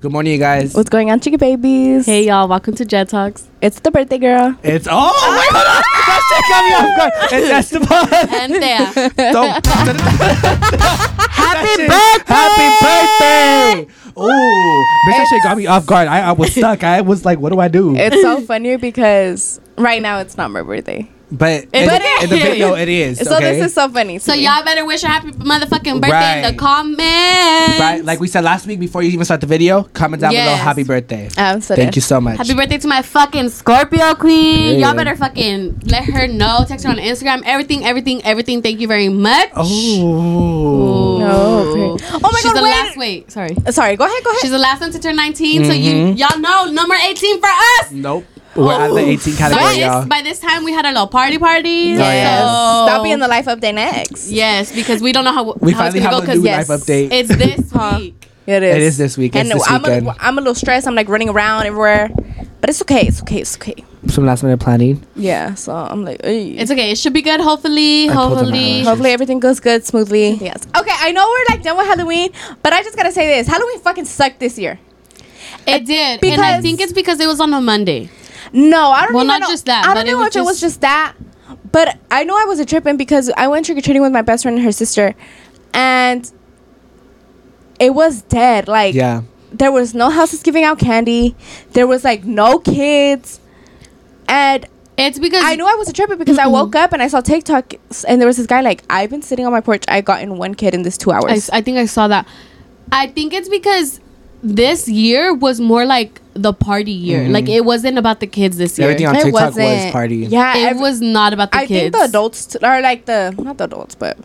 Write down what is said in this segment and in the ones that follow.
Good morning, you guys. What's going on, chicken babies? Hey y'all, welcome to Jet Talks. it's the birthday girl. It's oh wait, hold on. That shit got me off guard. It's Esteban. And there. Don't- Happy That shit- Happy birthday! Ooh, bitch, that shit got me off guard. I, I was stuck. I was like, what do I do? It's so funny because right now it's not my birthday. But in, But in the video, it is. So okay? this is so funny. So me. y'all better wish her happy motherfucking birthday in the comments. right, like we said last week before you even start the video. Comment down below, happy birthday. I'm Thank you so much. Happy birthday to my fucking Scorpio queen. Yeah. Y'all better fucking let her know. Text her on Instagram. Everything, everything, everything. Thank you very much. Oh. No, okay. Oh my She's God, the wait. last. Wait, sorry. Sorry, go ahead, go ahead. She's the last one to turn 19. So you Mhm. y'all know number 18 for us. Nope. We're at the 18 By category, this, y'all. by this time, we had a little party party. Yeah. So That'll be in the life update next. Yes, because we don't know how We how it's finally gonna have go a new yes. life update. it's this Huh. week. It is. It is this week. It's this I'm weekend. a, I'm a little stressed. I'm like running around everywhere, but it's okay. It's okay. It's okay. Some last minute planning. Yeah. So I'm like, Ey. It's okay. It should be good. Hopefully, I hopefully. Hopefully everything goes good smoothly. Yes. Okay, I know we're like done with Halloween, but I just gotta say this: Halloween fucking sucked this year. It did, and I think it's because it was on a Monday. No, I don't. Well, even not know- just that, I but don't it know was if it was just- just that, but I know I was a tripping because I went trick or treating with my best friend and her sister, and it was dead. Like Yeah. there was no houses giving out candy. There was like no kids, and It's because I knew I was a tripping because I woke up and I saw TikTok and there was this guy like I've been sitting on my porch. I got in one kid in this two I, hours. I think I saw that. I think it's because this year was more like the party year. Mhm. Like it wasn't about the kids this year. Everything on It TikTok was wasn't- party. Yeah, it every- was not about the I kids. I think the adults t- are like the not the adults, but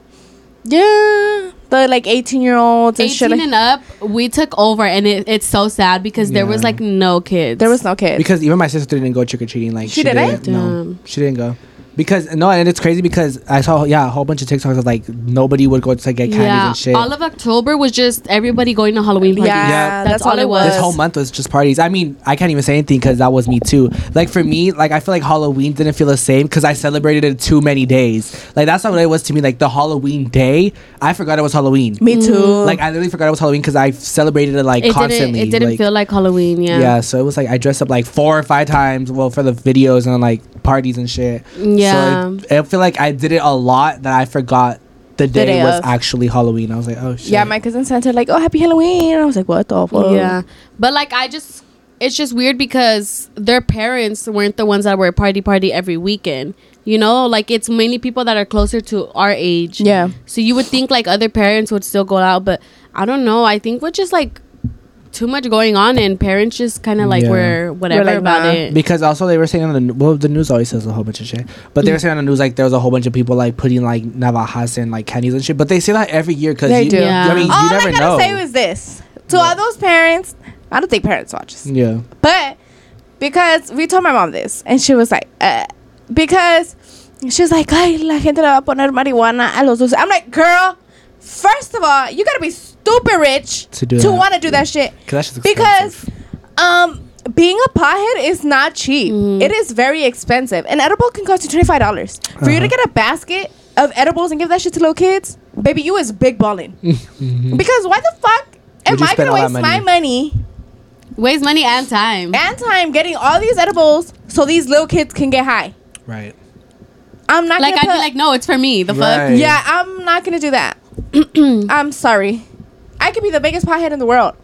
yeah, the like eighteen year olds and shit. 18 Like, and up, we took over, and it, it's so sad because there was like no kids. there was no kids. Because even my sister didn't go trick or treating. Like She didn't? No, she didn't go. Because no, and it's crazy because I saw yeah a whole bunch of TikToks of like nobody would go to get candies yeah, and shit. all of October was just everybody going to Halloween parties. yeah, Yeah. that's, all it was. this whole month was just parties. I mean, I can't even say anything because that was me too. Like for me, like I feel like Halloween didn't feel the same because I celebrated it too many days. Like that's not what it was to me. Like the Halloween day, I forgot it was Halloween. Me too. Mm-hmm. Like I literally forgot it was Halloween because I celebrated it like It didn't. constantly. It didn't like, feel like Halloween. Yeah. yeah. so it was like I dressed up like four or five times. Well, for the videos and like parties and shit. Yeah. So it, I feel like I did it a lot that I forgot the day, day was of. actually Halloween. I was like, oh shit. yeah, my cousin sent her like, "Oh, happy Halloween!" I was like, "What the fuck?" Yeah. But like I just it's just weird because their parents weren't the ones that were party party every weekend. You know, like it's mainly people that are closer to our age. Yeah. So you would think like other parents would still go out, but I don't know. I think we're just like too much going on and parents just kind of like Yeah. were whatever like, about nah. it. Because also they were saying on the well the news always says a whole bunch of shit, but they were saying on the news like there was a whole bunch of people like putting like navajas and like candies and shit. But they say that every year because They you, do. Yeah. I mean All you never I gotta know. say was this to all those parents. I don't think parents watch this. yeah, But because we told my mom this, and she was like, uh, because she was like, ay, la gente le va a poner marihuana a los dulces. I'm like, girl, first of all, you gotta be stupid rich To do to that. want to do that shit. because that's Because, um, being a pothead is not cheap. Mhm. It is very expensive. An edible can cost you twenty five dollars. For you to Uh-huh. get a basket of edibles and give that shit to little kids, baby, you is big balling. Mhm. Because why the fuck am I gonna all that waste my money Waste money and time. and time getting all these edibles so these little kids can get high? right. I'm not Like I'd gonna be like, no, it's for me. The Right. fuck. yeah, I'm not gonna do that. I'm sorry. I could be the biggest pothead in the world.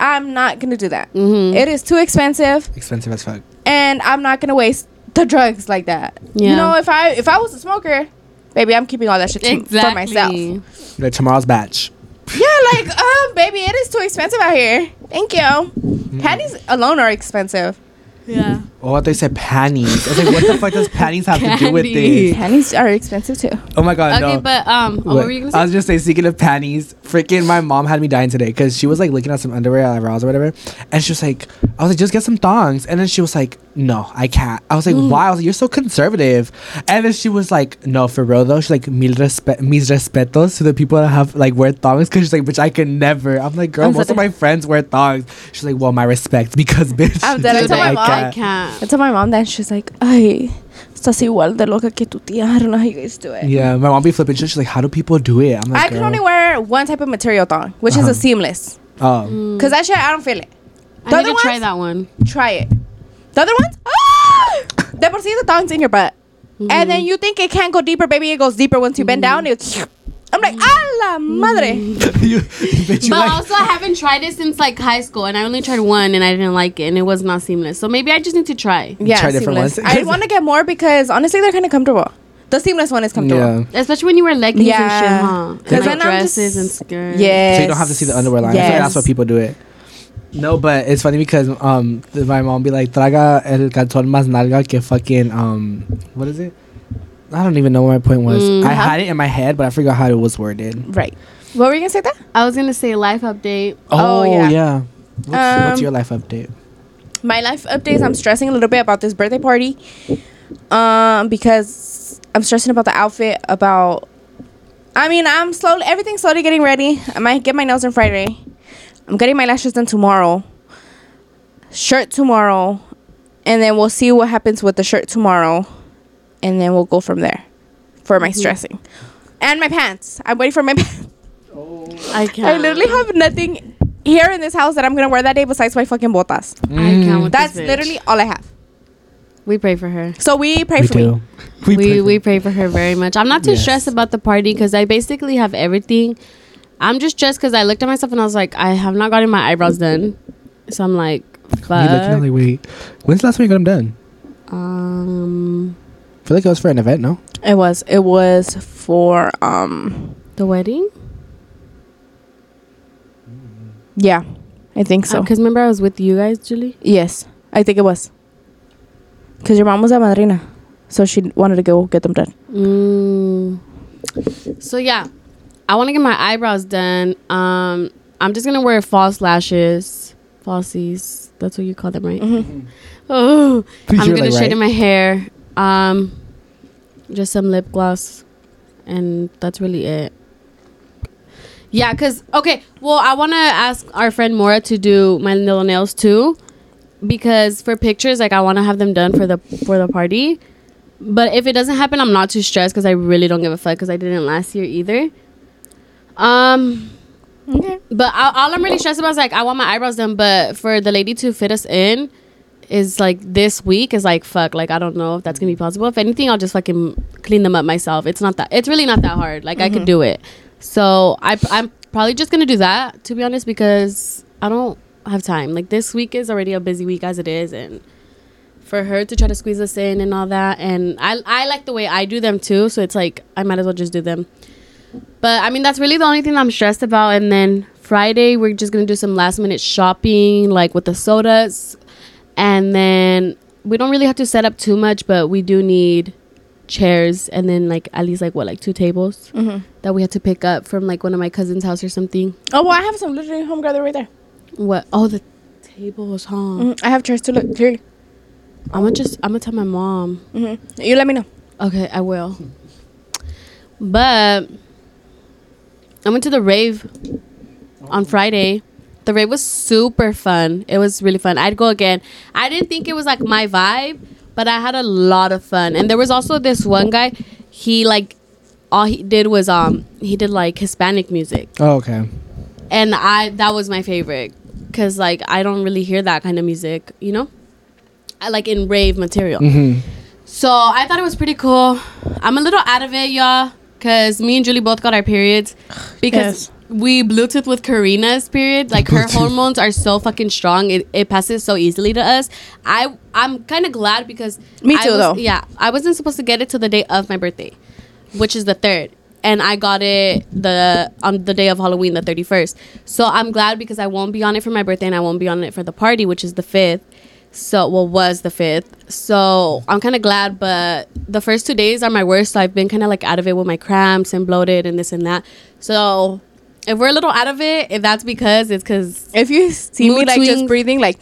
I'm not gonna do that. Mhm. It is too expensive, Expensive as fuck. and I'm not gonna waste the drugs like that. Yeah. You know, if I if I was a smoker, baby, I'm keeping all that shit Exactly. for myself. Like tomorrow's batch. Yeah, like um, baby, it is too expensive out here. Thank you. Candies alone are expensive. Yeah. Oh, I thought they said panties. I was like, what the fuck does panties have to do with Candy. this? Candies are expensive too. Oh my god, Okay, no. but um, what were you gonna say? I was just saying, speaking of panties, freaking my mom had me dying today because she was like looking at some underwear at Ross or whatever, and she was like, I was like, just get some thongs, and then she was like, no, I can't. I was like, why? I was like, you're so conservative, and then she was like, no, for real though. She's like, mil respe- mis respetos to the people that have like wear thongs, because she's like, bitch, I can never. I'm like, girl, I'm most so of my friends wear thongs. She's like, well, my respect because bitch. I'm dead. I she's told like, my mom, I can't. I told my mom that she's like, ay, estás igual de loca que tu tía. I don't know how you guys do it. Yeah, my mom be flipping shit. She's like, how do people do it? I'm like, I can only wear one type of material thong, which is Uh-huh. a seamless. Oh, Cause that shit, I don't feel it. I The need to try that one. Try it. The other ones, ah! de por sí the thong's in your butt, and Mm-hmm. then you think it can't go deeper, baby. It goes deeper once you bend down. It's, I'm like, a la madre. you, you But like- also, I haven't tried it since like high school, and I only tried one, and I didn't like it, and it was not seamless. So maybe I just need to try, Yeah, Try different seamless. ones. I want to get more because honestly, they're kind of comfortable. The seamless one is comfortable. yeah. especially when you wear leggings Yeah. and shit, huh? 'Cause And, then like I'm dresses just- and skirts. Yes. So you don't have to see the underwear line. I feel like that's Yes. what people do it. No, but it's funny because um my mom be like traga el calzón más nalga que fucking um what is it? I don't even know what my point was. Mm. I had it in my head, but I forgot how it was worded. Right. What were you gonna say? That I was gonna say life update. Oh, yeah. What's, what's Um, your life update? my life updates. I'm stressing a little bit about this birthday party, um, because I'm stressing about the outfit. About, I mean, I'm slowly everything's slowly getting ready. I might get my nails on Friday. I'm getting my lashes done tomorrow. Shirt tomorrow, and then we'll see what happens with the shirt tomorrow, and then we'll go from there for my stressing. And my pants. I'm waiting for my pants. I can't. I literally have nothing here in this house that I'm gonna wear that day besides my fucking botas. I can't with That's this bitch. literally all I have. We pray for her. So we pray Me for me. too. We pray we, for- pray for her very much. I'm not too Yes. stressed about the party because I basically have everything. I'm just stressed because I looked at myself and I was like, I have not gotten my eyebrows done. So I'm like, Me looking at like, wait, when's the last time you got them done? Um, I feel like it was for an event, no? It was. It was for um. the wedding. Yeah, I think so. Because remember I was with you guys, Julie. yes, I think it was. Cause your mom was a madrina, so she wanted to go get them done. Mm. So yeah, I want to get my eyebrows done. Um, I'm just gonna wear false lashes, falsies. That's what you call them, right? Oh, I'm You're gonna like, straighten right? my hair. Um, just some lip gloss, and that's really it. Yeah, cause okay. Well, I want to ask our friend Mora to do my little nails too, because for pictures, like I want to have them done for the for the party. But if it doesn't happen, I'm not too stressed because I really don't give a fuck because I didn't last year either. Um, Okay. but all, all I'm really stressed about is like I want my eyebrows done, but for the lady to fit us in is like this week is like fuck. Like I don't know if that's gonna be mm-hmm. possible. If anything, I'll just fucking clean them up myself. It's not that. It's really not that hard. Like I could mm-hmm. do it. So I I'm probably just gonna do that to be honest because I don't have time. Like this week is already a busy week as it is, and for her to try to squeeze us in and all that, and I I like the way I do them too. So it's like I might as well just do them. But I mean, that's really the only thing I'm stressed about. And then Friday, we're just gonna do some last minute shopping, like with the sodas, and then we don't really have to set up too much, but we do need chairs and then like at least like what like two tables Mhm. that we had to pick up from like one of my cousin's house or something. Oh well, I have some literally home gathered right there. What? Oh, the tables, huh? Mhm. I have chairs to look here. I'm gonna just I'm gonna tell my mom. hmm You let me know. Okay, I will. But I went to the rave on Friday. The rave was super fun. It was really fun. I'd go again. I didn't think it was like my vibe, but I had a lot of fun. And there was also this one guy. He like all he did was um he did like Hispanic music, Oh, okay. and I that was my favorite because like I don't really hear that kind of music, you know. I like in rave material. Mm-hmm. So I thought it was pretty cool. I'm a little out of it, y'all, because me and Julie both got our periods because Yes. We Bluetooth with Karina's period. Like her Bluetooth. hormones are so fucking strong; it, it passes so easily to us. I I'm kind of glad because Me too, was- though. Yeah, I wasn't supposed to get it till the day of my birthday, which is the third. And I got it the on the day of Halloween, the thirty first. So I'm glad because I won't be on it for my birthday and I won't be on it for the party, which is the fifth. So well was the fifth. So I'm kind of glad, but the first two days are my worst. So I've been kind of like out of it with my cramps and bloated and this and that. So if we're a little out of it, if that's because it's because If you see me like just breathing, like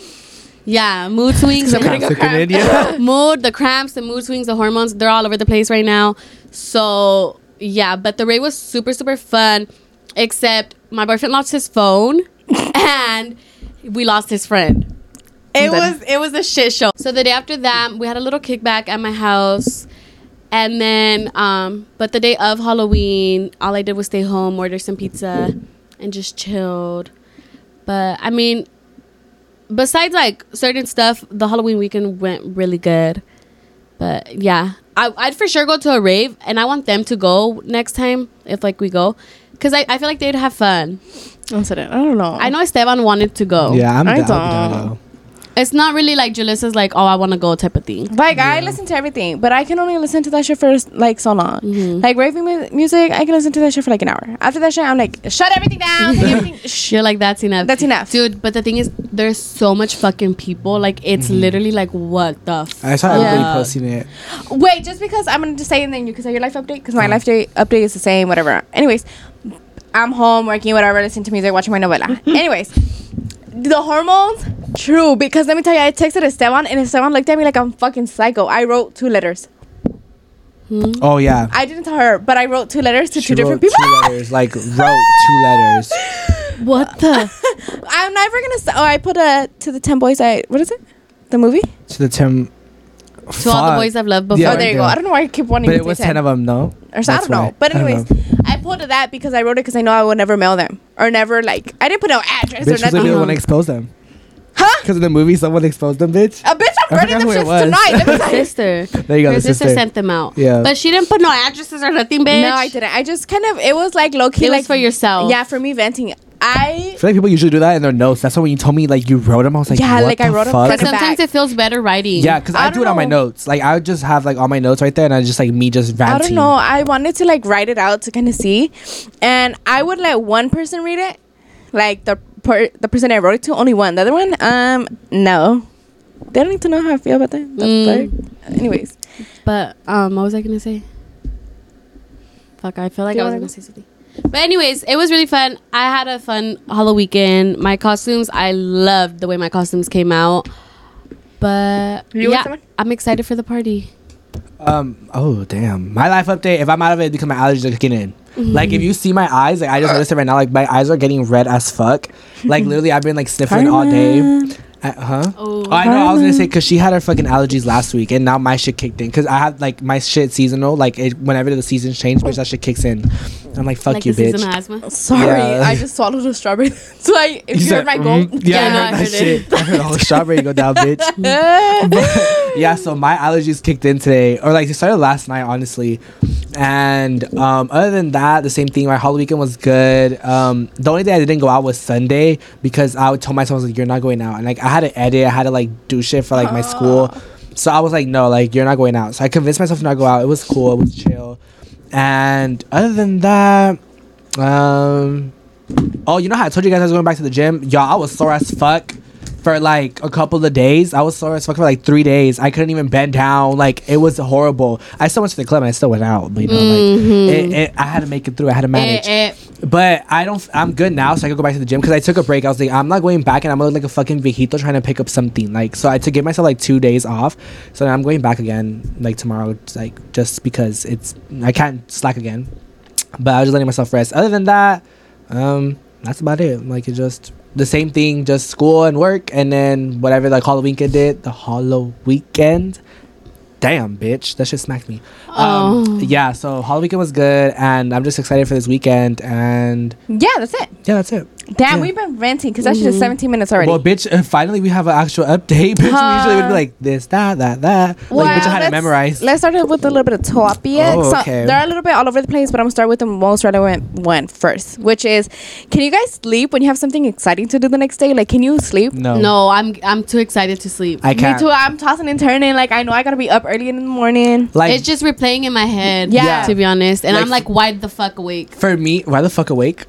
yeah, mood swings, I'm gonna go Took an cramp. Mood, the cramps, the mood swings, the hormones, they're all over the place right now. So yeah, but the raid was super super fun, except my boyfriend lost his phone and we lost his friend. It was it was a shit show. So the day after that, we had a little kickback at my house. And then um but the day of Halloween, all I did was stay home, order some pizza and just chilled. But I mean, besides like certain stuff, the Halloween weekend went really good. But yeah, I, I'd for sure go to a rave, and I want them to go next time if like we go, because I, I feel like they'd have fun. Answer it. I don't know. I know Esteban wanted to go. Yeah, I'm I down. I'm don't. down. It's not really like Julissa's like, oh, I want to go type of thing. Like I listen to everything, but I can only listen to that shit for like so long. Mhm. Like raving mu- music, I can listen to that shit for like an hour. After that shit, I'm like, shut everything down. Take everything. Shh. You're like, that's enough. That's enough. Dude, but the thing is, there's so much fucking people. Like, it's literally like, what the f- I saw everybody Yeah. posting it. Wait, just because I'm gonna just say and then you can say your life update because my life day update is the same, whatever. Anyways, I'm home working, whatever, listening to music, watching my novela. Anyways, the hormones, true. Because let me tell you, I texted Esteban and Esteban looked at me like I'm fucking psycho. I wrote two letters. Hmm? Oh yeah. I didn't tell her, but I wrote two letters to She two different people. Two letters, like wrote two letters. What the? I'm never gonna. Say, oh, I put a to the ten boys. I what is it? The movie? To the ten. to all the boys I've loved before. Yeah, oh, there you go. I don't know why I keep wanting to. But to it was 10. ten of them, no. or so, I don't know. why. But I don't anyways, I pulled that because I wrote it because I know I would never mail them or never like I didn't put no address Bitch or nothing. literally the one Uh-huh. that exposed them. Huh? Because in the movie, someone exposed them, bitch. A bitch, I'm I burning forgot them who it shits was. tonight. Let me Her tell you. sister. There you go, Her the sister sister. sent them out. Yeah. But she didn't put no addresses or nothing, bitch. No, I didn't. I just kind of it was like low key It like was for yourself. Yeah, for me venting. I I feel like people usually do that in their notes. That's why when you told me like you wrote them, I was like, Yeah, what like, I the wrote 'em fuck? front But sometimes back. it feels better writing. Yeah, because I I, do don't it on my know. notes. Like I would just have like all my notes right there, and I just like me just ranting. I don't know. I wanted to like write it out to kind of see, and I would let one person read it, like the per- the person I wrote it to. Only one. The other one, um, no. They don't need to know how I feel about that. Mm. Anyways, But um, what was I gonna say? Fuck, I feel like I was gonna say something. But anyways, it was really fun. I had a fun Halloween weekend. My costumes, I loved the way my costumes came out. But You yeah. I'm excited for the party. Um. Oh damn. My life update. If I'm out of it, because my allergies are kicking in. Like if you see my eyes, like I just noticed it right now. Like my eyes are getting red as fuck. Like literally, I've been like sniffling all day. Uh huh. Oh, Oh, I know. I was gonna say because she had her fucking allergies last week, and now my shit kicked in. Because I have like my shit seasonal. Like it, whenever the seasons change, bitch, that shit kicks in. I'm like, fuck like you, bitch. asthma. sorry, Yeah. I just swallowed a strawberry. so I, if you, heard my goal, mm, yeah, Yeah, I no, heard I heard it. shit. I heard the strawberry go down, bitch. yeah, so my allergies kicked in today, or like it started last night, honestly. And um, other than that, the same thing. My Halloween weekend was good. Um, the only day I didn't go out was Sunday because I would tell myself I was like, "You're not going out," and like I had to edit, I had to like do shit for like my school. So I was like, "No, like you're not going out." So I convinced myself to not go out. It was cool. It was chill. And other than that, um, oh, you know how I told you guys I was going back to the gym? Y'all, I was sore as fuck for like a couple of days. I was sore as fuck for like three days. I couldn't even bend down. Like it was horrible. I still went to the club and I still went out. But you know, like it, it, I had to make it through. I had to manage. Eh, eh. But I don't. I'm good now, so I can go back to the gym because I took a break. I was like, I'm not going back, and I'm gonna look like a fucking viejito trying to pick up something. Like, so I had to give myself like two days off. So now I'm going back again, like tomorrow, like just because it's I can't slack again. But I was just letting myself rest. Other than that, um, that's about it. Like it just the same thing, just school and work, and then whatever like Halloween did. The Hollow weekend. Damn, bitch, that shit smacked me. Oh. Um, yeah, so Halloween weekend was good, and I'm just excited for this weekend. And yeah, that's it. yeah, that's it. Damn, Yeah. we've been venting because that shit is Mhm. 17 minutes already. Well, bitch, uh, finally we have an actual update. Bitch, we usually would be like this, that, that, that. Well, like, bitch, I had to let's- memorize. Let's start with a little bit of topic. Oh, So okay. they're a little bit all over the place, but I'm gonna start with the most relevant one first, which is, can you guys sleep when you have something exciting to do the next day? Like, can you sleep? No, No, I'm I'm too excited to sleep. I can't. Me too. I'm tossing and turning. Like, I know I gotta be up early in the morning. Like it's just replaying in my head. Yeah. To be honest, and Like- I'm like wide the fuck awake. for me, why the fuck awake?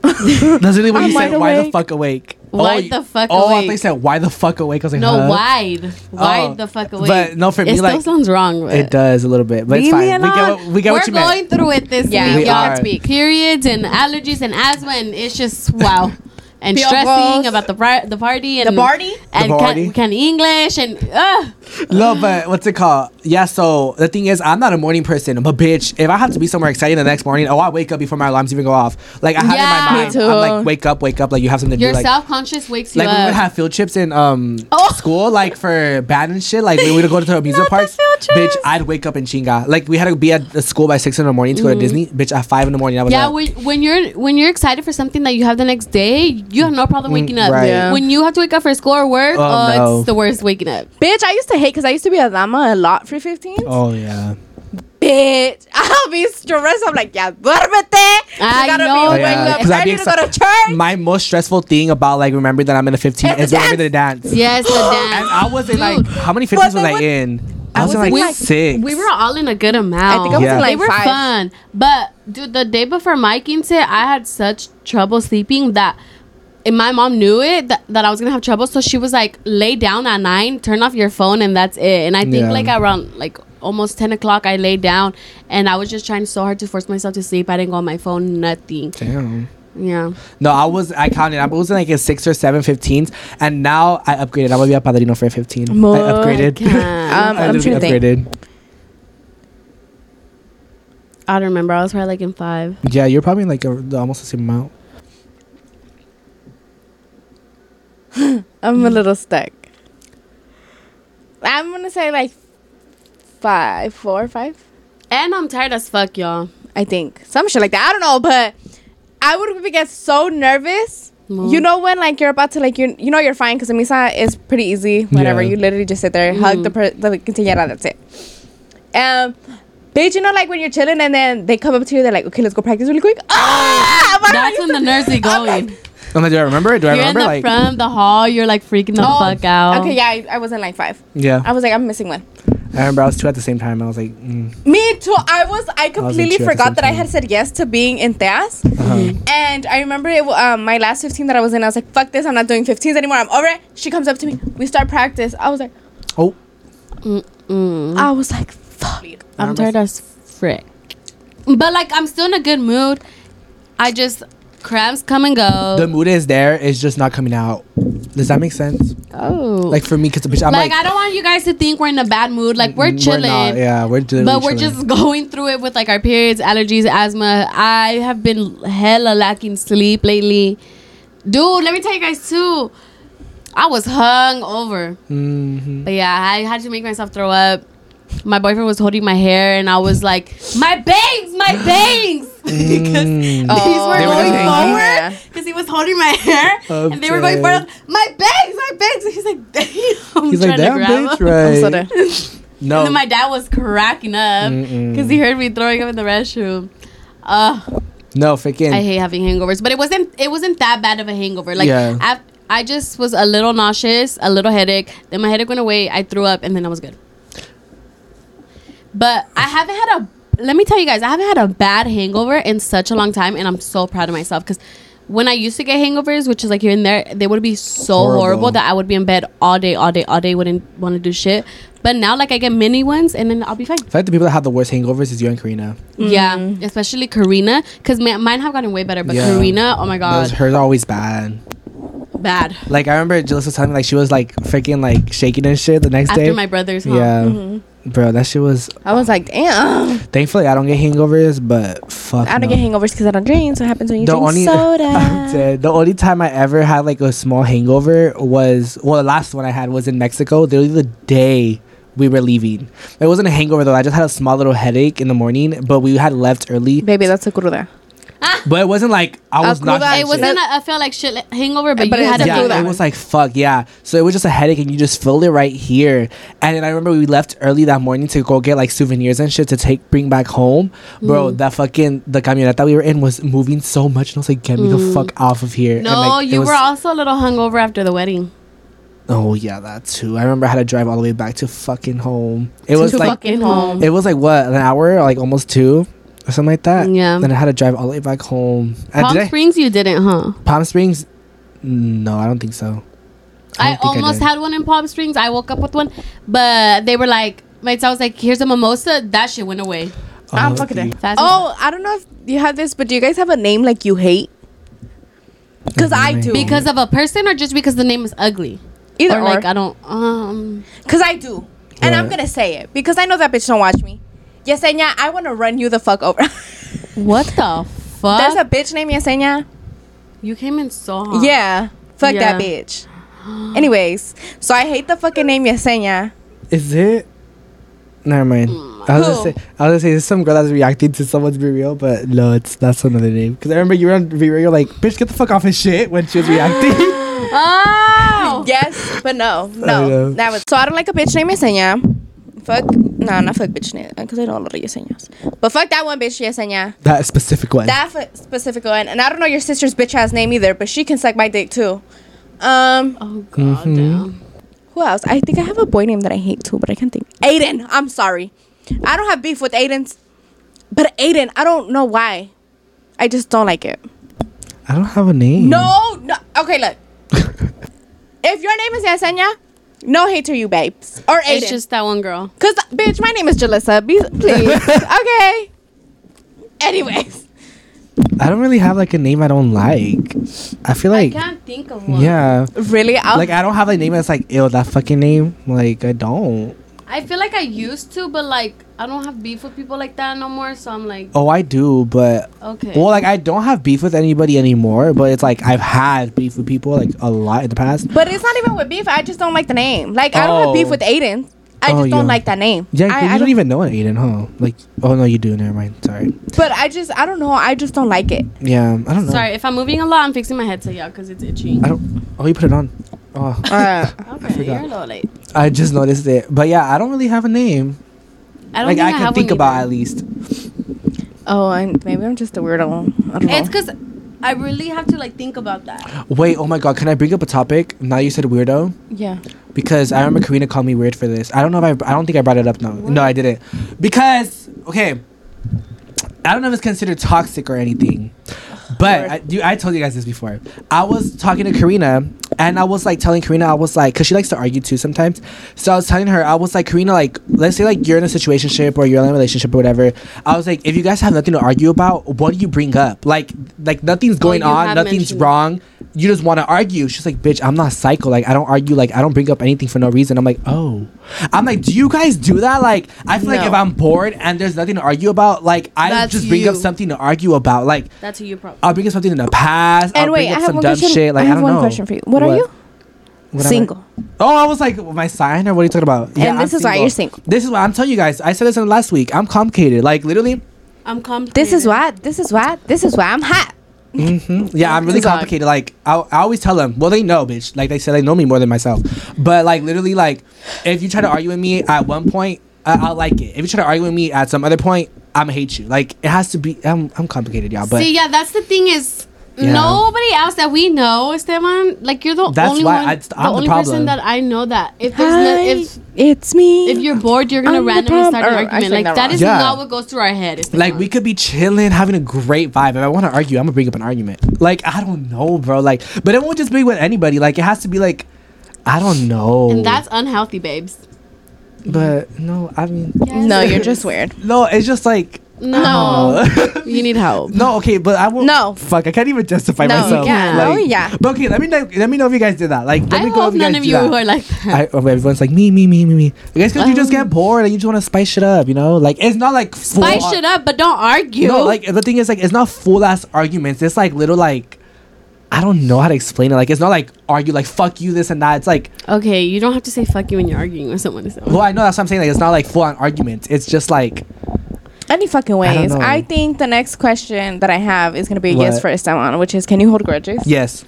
That's really what I'm you said. wide Why the fuck awake? Wide you- oh, the fuck oh, I awake. thought you said why the fuck awake. I was like, No, huh? wide, wide Oh, the fuck awake. but no, for it me, still like- sounds wrong. But It does a little bit, but it's fine. We get, what, we get We're what you meant. going through it this Yeah, week. We y'all. are. Periods and allergies and asthma, and it's just wow. And Feel stressing gross. about the pri- the party and The party? and The can, party. can English and uh, No, but what's it called? Yeah, so the thing is, I'm not a morning person, but bitch, if I have to be somewhere exciting the next morning, oh, I wake up before my alarms even go off. Like I have Yeah. in my Me mind, too. I'm like, wake up, wake up, like you have something to your do. Like, self conscious wakes you like we would up. have field trips in um Oh. school, like for band and shit. Like we would go to the amusement Not the parks. field Bitch, trips. I'd wake up in chinga. Like we had to be at the school by six in the morning to go to Disney. Bitch, at five in the morning, I was yeah, up. when, when you're when you're excited for something that you have the next day, you have no problem waking up. right. Yeah. When you have to wake up for school or work, Oh, oh, no. it's the worst waking up. Bitch, I used to hate because I used to be a dama a lot for 15. Oh yeah. Bitch, I'll be stressed. I'm like, yeah, duérmete. I you gotta know. be yeah, up 'cause I'd ready to go to church. My most stressful thing about like remembering that I'm in a 15 And is the remember the dance. Yes, the And dance. I was in like how many 15s was they I would- in? I I was in was like like, six. We were all in a good amount. I think I was Yeah. in they were five. fun. But dude, the day before my quince, I had such trouble sleeping that and my mom knew it that, that I was gonna have trouble. So she was like, lay down at nine, turn off your phone, and that's it. And I think Yeah. like around like almost ten o'clock, I laid down, and I was just trying so hard to force myself to sleep. I didn't go on my phone, nothing. Damn. Yeah. No, I was I counted. I was in like a six or seven 15s, and now I upgraded. I'm gonna be a padrino for a 15. Mo- I upgraded. can't. Um, I I'm literally trying to think. I don't remember. I was probably like in five. Yeah, you're probably in like a, almost the same amount. I'm a little stuck. I'm gonna say like five, four, five. And I'm tired as fuck, y'all. I think some shit like that. I don't know, but I would get so nervous. Mm. You know when like you're about to like you you know you're fine because the misa is pretty easy. Whatever Yeah. you literally just sit there, hug the per- the quinceañera. That's it. Um, bitch, you know like when you're chilling and then they come up to you, they're like, okay, let's go practice really quick. Ah, but That's when the to- nerves be I'm going. Like, I'm like, do I remember it? Do I You're in remember the like? front of the hall. You're like freaking the oh, fuck out. Okay, yeah, I, I was in like five. Yeah, I was like, I'm missing one. I remember I was two at the same time. I was like, mm, Me too. I was. I completely two at the forgot same that I time. had said yes to being in Theas. uh-huh. And I remember it, um, my last 15 that I was in, I was like, fuck this, I'm not doing 15s anymore. I'm over it. She comes up to me. We start practice. I was like, oh, Mm-mm. I was like, fuck. I'm tired as frick. But like, I'm still in a good mood. I just cramps come and go. the mood is there. It's just not coming out. Does that make sense? oh, Like for me, because I'm like, like, I don't want you guys to think we're in a bad mood. Like we're mm, chilling. not, yeah, we're But we're chilling. just going through it with like our periods, allergies, asthma. I have been hella lacking sleep lately. Dude, let me tell you guys too. I was hung over. Mhm. But yeah, I had to make myself throw up. My boyfriend was holding my hair, and I was like, "My bangs, my bangs!" because Mm. these Oh, were They were going just forward. Because he was holding my hair, I'm and they were going dead. forward. My bags, my bags. And he's like, "Damn!" He's like, trying to damn, grab bitch, him. right? I'm so no, And then my dad was cracking up because he heard me throwing up in the restroom. Uh, no, freaking. I hate having hangovers, but it wasn't. It wasn't that bad of a hangover. Like, Yeah. af- I just was a little nauseous, a little headache. Then my headache went away. I threw up, and then I was good. But I haven't had a. Let me tell you guys, I haven't had a bad hangover in such a long time, and I'm so proud of myself because. When I used to get hangovers, which is like here and there, they would be so Horrible. horrible. that I would be in bed all day, all day, all day, wouldn't want to do shit. But now, like, I get mini ones and then I'll be fine. I feel like the people that have the worst hangovers is you and Karina. Yeah, especially Karina, because mine have gotten way better. But Yeah. Karina, oh my Those, god, hers are always bad. bad. Like I remember Jill was telling me like she was like freaking like shaking and shit the next After day. After my brother's, huh? yeah, mm-hmm. Mm-hmm. Bro, that shit was. I was like, damn. Thankfully, I don't get hangovers, but fuck. I don't no. get hangovers because I don't drink. So what happens when you The drink only soda? The only time I ever had like a small hangover was well, the last one I had was in Mexico. Literally the day we were leaving. It wasn't a hangover though. I just had a small little headache in the morning, but we had left early. Baby, that's a cruda. But it wasn't like I was not. It wasn't. A, I felt like shit like hangover, but, But you had it's a a yeah, cruda. it was like fuck yeah. So it was just a headache, and you just filled it right here. And then I remember we left early that morning to go get like souvenirs and shit to take bring back home, bro. Mm. That fucking the camioneta we were in was moving so much, and I was like, get me the fuck off of here. And, Mm. No, like, you was- were also a little hungover after the wedding. Oh yeah, that too. I remember I had to drive all the way back to fucking home. It was To like fucking home. it was like what an hour, like almost two, or something like that. Yeah. Then I had to drive all the way back home. Uh, and Palm did I- Springs, you didn't, huh? Palm Springs. No, I don't think so. I, don't almost did. had one in Palm Springs. I woke up with one, but they were like, my I was like, "Here's a mimosa." That shit went away. Uh, I'm Oh, fucking dude. dead. Oh, I don't know if you have this, but do you guys have a name like you hate? Because I do. Because of a person, or just because the name is ugly, Either or or. like I don't. Um, Because I do. And I'm going to say it. Because I know that bitch don't watch me. Yesenia, I want to run you the fuck over. what the fuck? There's a bitch named Yesenia. you came in so hot. Yeah. Fuck that bitch. Anyways, so I hate the fucking name Yesenia. Is it? Never mind. I was Who? gonna say, I was gonna say, there's some girl that's reacting to someone's BeReal, but no, it's that's another name. Because I remember you were on BeReal, like, bitch, get the fuck off his shit when she was reacting. Oh. Yes, but no, no. That was so. I don't like a bitch named Yesenia. Fuck, no, not fuck bitch name because I don't know a lot of Yesenias. But fuck that one bitch Yesenia. that specific one. That f- specific one, and I don't know your sister's bitch ass name either, but she can suck my dick too. Um, Oh god damn. who else? I think I have a boy name that I hate too, but I can't think. Aiden. I'm sorry. I don't have beef with Aiden's, but Aiden, I don't know why. I just don't like it. I don't have a name. No, no. Okay, look. if your name is Yesenia, no hate to you, babes. Or Aiden. It's just that one girl. Cause bitch, my name is Jalissa. Be please. okay. Anyways. I don't really have like a name I don't like. I feel like, I can't think of one. yeah, Really? I'll, like I don't have a name that's like, ew, that fucking name. Like I don't. I feel like I used to, but like I don't have beef with people like that no more. So I'm like, Oh, I do, but okay. well, like I don't have beef with anybody anymore. But it's like I've had beef with people like a lot in the past. but it's not even with beef. I just don't like the name. Like I don't have beef Oh. with Aiden. I Oh, just don't yeah. like that name. Yeah, I you don't even know an Aiden, huh? Like, oh no, you do. Never mind. Sorry. But I just I don't know. I just don't like it. Yeah, I don't know. Sorry if I'm moving a lot. I'm fixing my headset, yeah, because it's itchy. I don't. Oh, you put it on. Oh, Uh, Okay, forgot. you're a little late. I just noticed it. But yeah, I don't really have a name. I don't like think I I, can think about either. at least. oh, and maybe I'm just a weirdo. I don't know. It's because I really have to like think about that. Wait, oh my god, can I bring up a topic? Now you said weirdo yeah. because I remember Karina called me weird for this. I don't know if I. I don't think I brought it up. No, no, I didn't. Because okay, I don't know if it's considered toxic or anything. But I, you, I told you guys this before. I was talking to Karina, and I was like telling Karina, I was like, cause she likes to argue too sometimes. So I was telling her, I was like, Karina, like, let's say like you're in a situationship or you're in a relationship or whatever. I was like, if you guys have nothing to argue about, what do you bring up? Like, like nothing's oh, going you on, nothing's mentioned- wrong. You just want to argue. She's like, bitch, I'm not psycho. Like, I don't argue. Like, I don't bring up anything for no reason. I'm like, oh. I'm like, do you guys do that? Like, I feel like if I'm bored and there's nothing to argue about, like, I That's just bring up something to argue about. Like, That's who you probably. I'll bring up something in the past. And I'll wait, bring I up have some one dumb question. shit. Like, I I, have don't one know. question for you. What, are you? What am I? Single. Oh, I was like, my sign or what are you talking about? And I'm this is why you're single. This is why I'm telling you guys. I said this in the last week. I'm complicated. Like literally. I'm complicated. This is why. This is why. This is why I'm hot. Hmm Yeah, I'm really complicated. Like I, I always tell them. Well, they know, bitch. Like they said, they know me more than myself. But like literally, like if you try to argue with me at one point, I, I'll like it. If you try to argue with me at some other point, I'm gonna hate you. Like it has to be. I'm, I'm complicated, y'all. But See, yeah, that's the thing is. Yeah. Nobody else that we know, Esteban, like you're the That's only why one, I- the I'm the only problem. person that I know that if there's no, if it's me. if you're bored, you're gonna I'm randomly start or, an argument. Like that that wrong. is Yeah. not what goes through our head. Esteban. like we could be chilling, having a great vibe. If I want to argue, I'm gonna bring up an argument. Like I don't know, bro. Like, but it won't just be with anybody. Like it has to be like, I don't know. and that's unhealthy, babes. But no, I mean, no, you're just weird. no. It's just like No, you need help. no. Okay, but I won't. No. fuck. I can't even justify No, myself. yeah, Like, no, yeah. But okay, let me know. Let me know if you guys did that. Like, let I me go hope if you guys none of do you that. are like that. I, oh, everyone's like me, me, me, me, me. I guess because you just Um, get bored and you just want to spice shit up, you know? Like it's not like full Spice ar- shit up, but don't argue. No, like the thing is like it's not full ass arguments. It's like little like I don't know how to explain it. Like it's not like argue like fuck you this and that. It's like okay, you don't have to say fuck you when you're arguing with someone. Well I know that's what I'm saying. Like it's not like full on arguments. It's just like Any fucking ways. know. I, think the next question that I have is gonna be a yes What? for Esteban, which is, can you hold grudges? yes.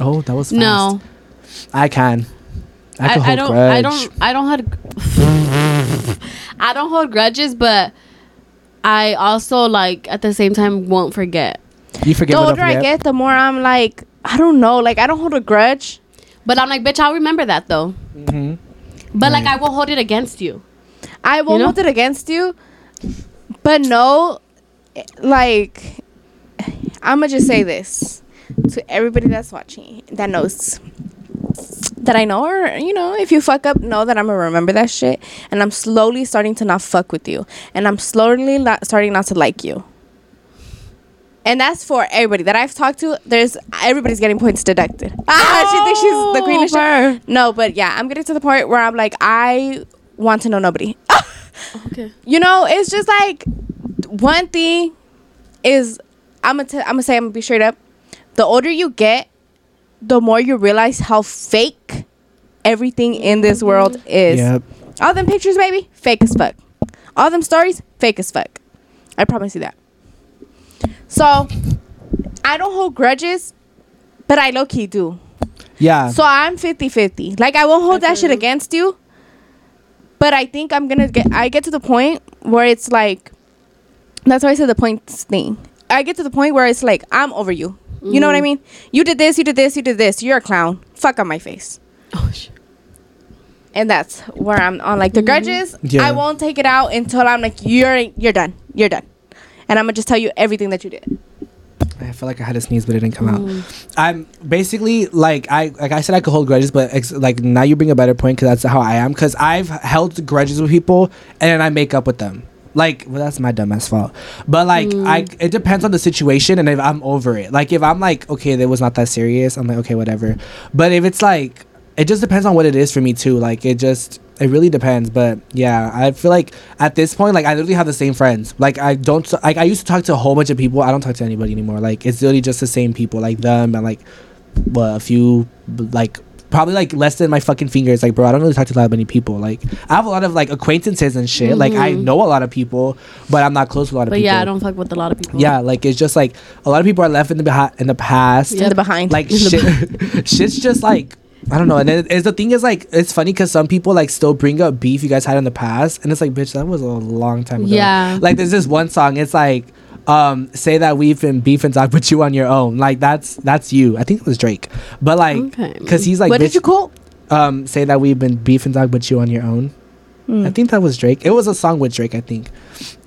Oh, that was fast. no, I can. I, I, can I, hold don't. grudge. I don't. I don't hold. I don't hold grudges, but I also like at the same time won't forget. You forget. The older I get, the more I'm like, I don't know. Like I don't hold a grudge. But I'm like, bitch, I'll remember that though. Mhm. But like, I won't hold it against you. I won't know? hold it against you, but no, like I'm gonna just say this to everybody that's watching that knows that I know, or you know, if you fuck up, know that I'm gonna remember that shit, and I'm slowly starting to not fuck with you, and I'm slowly not starting not to like you. And that's for everybody that I've talked to. There's everybody's getting points deducted. Ah, she thinks she's the queen of shit. No, but yeah, I'm getting to the point where I'm like, I want to know nobody. Okay. You know, it's just like one thing is I'm gonna t- I'm gonna say I'm gonna be straight up. The older you get, the more you realize how fake everything in this mm-hmm. world is. Yep. All them pictures, baby, fake as fuck. All them stories, fake as fuck. I promise you that. So, I don't hold grudges, but I low key do. Yeah. So I'm 50 50. Like, I won't hold I that shit mm-hmm. against you, but I think I'm gonna get, I get to the point where it's like, that's why I said the points thing. I get to the point where it's like, I'm over you. You know what I Mhm. mean? You did this, you did this, you did this. You're a clown. Fuck on my face. Oh shit. and that's where I'm on like the grudges. Yeah. I won't take it out until I'm like you're you're done, you're done, and I'm gonna just tell you everything that you did. I feel like I had a sneeze, but it didn't come out. Mm. I'm basically like I like I said I could hold grudges, but ex- like now you bring a better point because that's how I am. Because I've held grudges with people and then I make up with them. Like well, that's my dumbass fault. But like I, it depends on the situation and if I'm over it. Like if I'm like okay, that was not that serious. I'm like okay, whatever. But if it's like it just depends on what it is for me too. Like it just it really depends. But yeah, I feel like at this point, like I literally have the same friends. Like I don't like I used to talk to a whole bunch of people. I don't talk to anybody anymore. Like it's literally just the same people, like them and like what a few like probably like less than my fucking fingers. Like bro, I don't really talk to that many people. Like I have a lot of like acquaintances and shit. Like I Mhm. know a lot of people, but I'm not close with a lot of But people. yeah, I don't fuck with a lot of people. Yeah, like it's just like a lot of people are left in the behi- in the past In the behind, like shit, shit's just like I don't know. And then is the thing is like it's funny because some people like still bring up beef you guys had in the past, and it's like bitch that was a long time ago. Yeah. Like there's this one song. It's like um say that we've been beef and talk, but you on your own. Like that's that's you. I think it was Drake, but like Okay. because he's like what bitch, did you call? um say that we've been beef and talk, but you on your own. Hmm. I think that was Drake. It was a song with Drake, I think.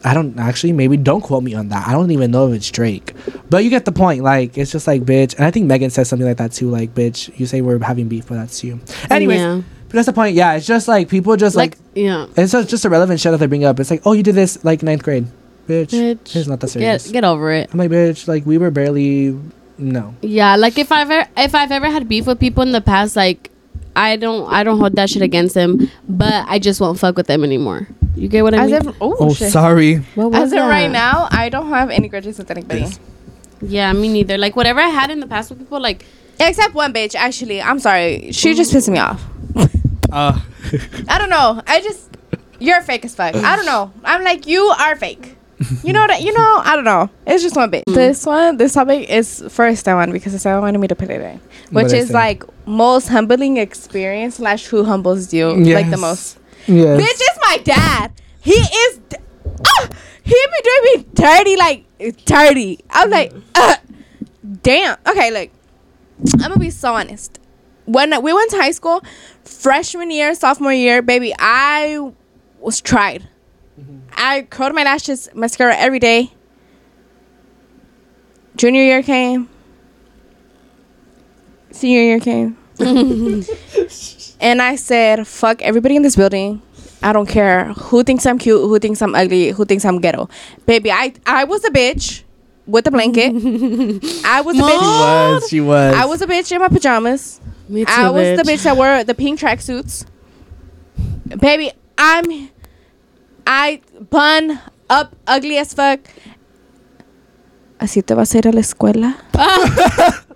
I don't actually maybe don't quote me on that. I don't even know if it's Drake. But you get the point. Like it's just like bitch. And I think Megan says something like that too. Like, bitch, you say we're having beef, but that's you. Anyways, Yeah. but that's the point. Yeah, it's just like people just like, like, yeah. it's just, just irrelevant shit that they bring up. It's like, oh, you did this like ninth grade. Bitch. Bitch. It's not that serious. Get get over it. I'm like, bitch, like we were barely no. Yeah, like if I've ever if I've ever had beef with people in the past, like I don't I don't hold that shit against them, but I just won't fuck with them anymore. You get what I As mean? if, oh, Oh, shit. sorry. What was As of right now, I don't have any grudges with anybody. Yes. Yeah, me neither. Like whatever I had in the past with people, like Except one bitch, actually. I'm sorry. She just pissed me off. Uh I don't know. I just you're fake as fuck. I don't know. I'm like you are fake. You know that You know. I don't know. It's just one bitch. This one, this topic is first that one because I wanted me to put it in, which What'd is like most humbling experience slash who humbles you like the most. yes. Bitch is my dad. He is. D- ah, he be doing me dirty, like dirty. I'm like, uh, damn. Okay, like I'm gonna be so honest. When we went to high school, freshman year, sophomore year, baby, I was tried. Mm-hmm. I curled my lashes, mascara every day. Junior year came. Senior year came. and I said, fuck everybody in this building. I don't care who thinks I'm cute, who thinks I'm ugly, who thinks I'm ghetto. Baby, I I was a bitch with a blanket. I was a She bitch. was. She was. I was a bitch in my pajamas. me too. I was the bitch that wore the pink tracksuits. Baby, I'm I bun up ugly as fuck. Así te vas a ir a la escuela.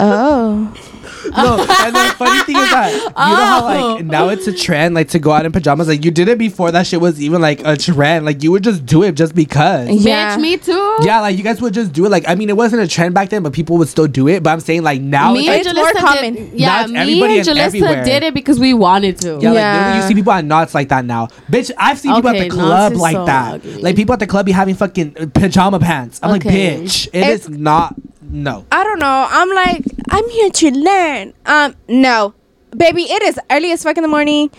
oh. no, and the funny thing is that you know how Oh. like now it's a trend like to go out in pajamas. Like you did it before that shit was even like a trend. Like you would just do it just because. Yeah. Bitch, me too. Yeah, like you guys would just do it. Like I mean, it wasn't a trend back then, but people would still do it. But I'm saying like now me it's and like, It's more common. did. Yeah, Now it's me everybody and and Jalissa did it because we wanted to. yeah, Yeah. literally you see people at Knott's like that now. Bitch, I've seen people at the club like so that. ugly. Like people at the club be having fucking pajama pants. I'm like, bitch, it It's- is not. No. I don't know. I'm like, I'm here to learn. Um, no. Baby, it is early as fuck in the morning.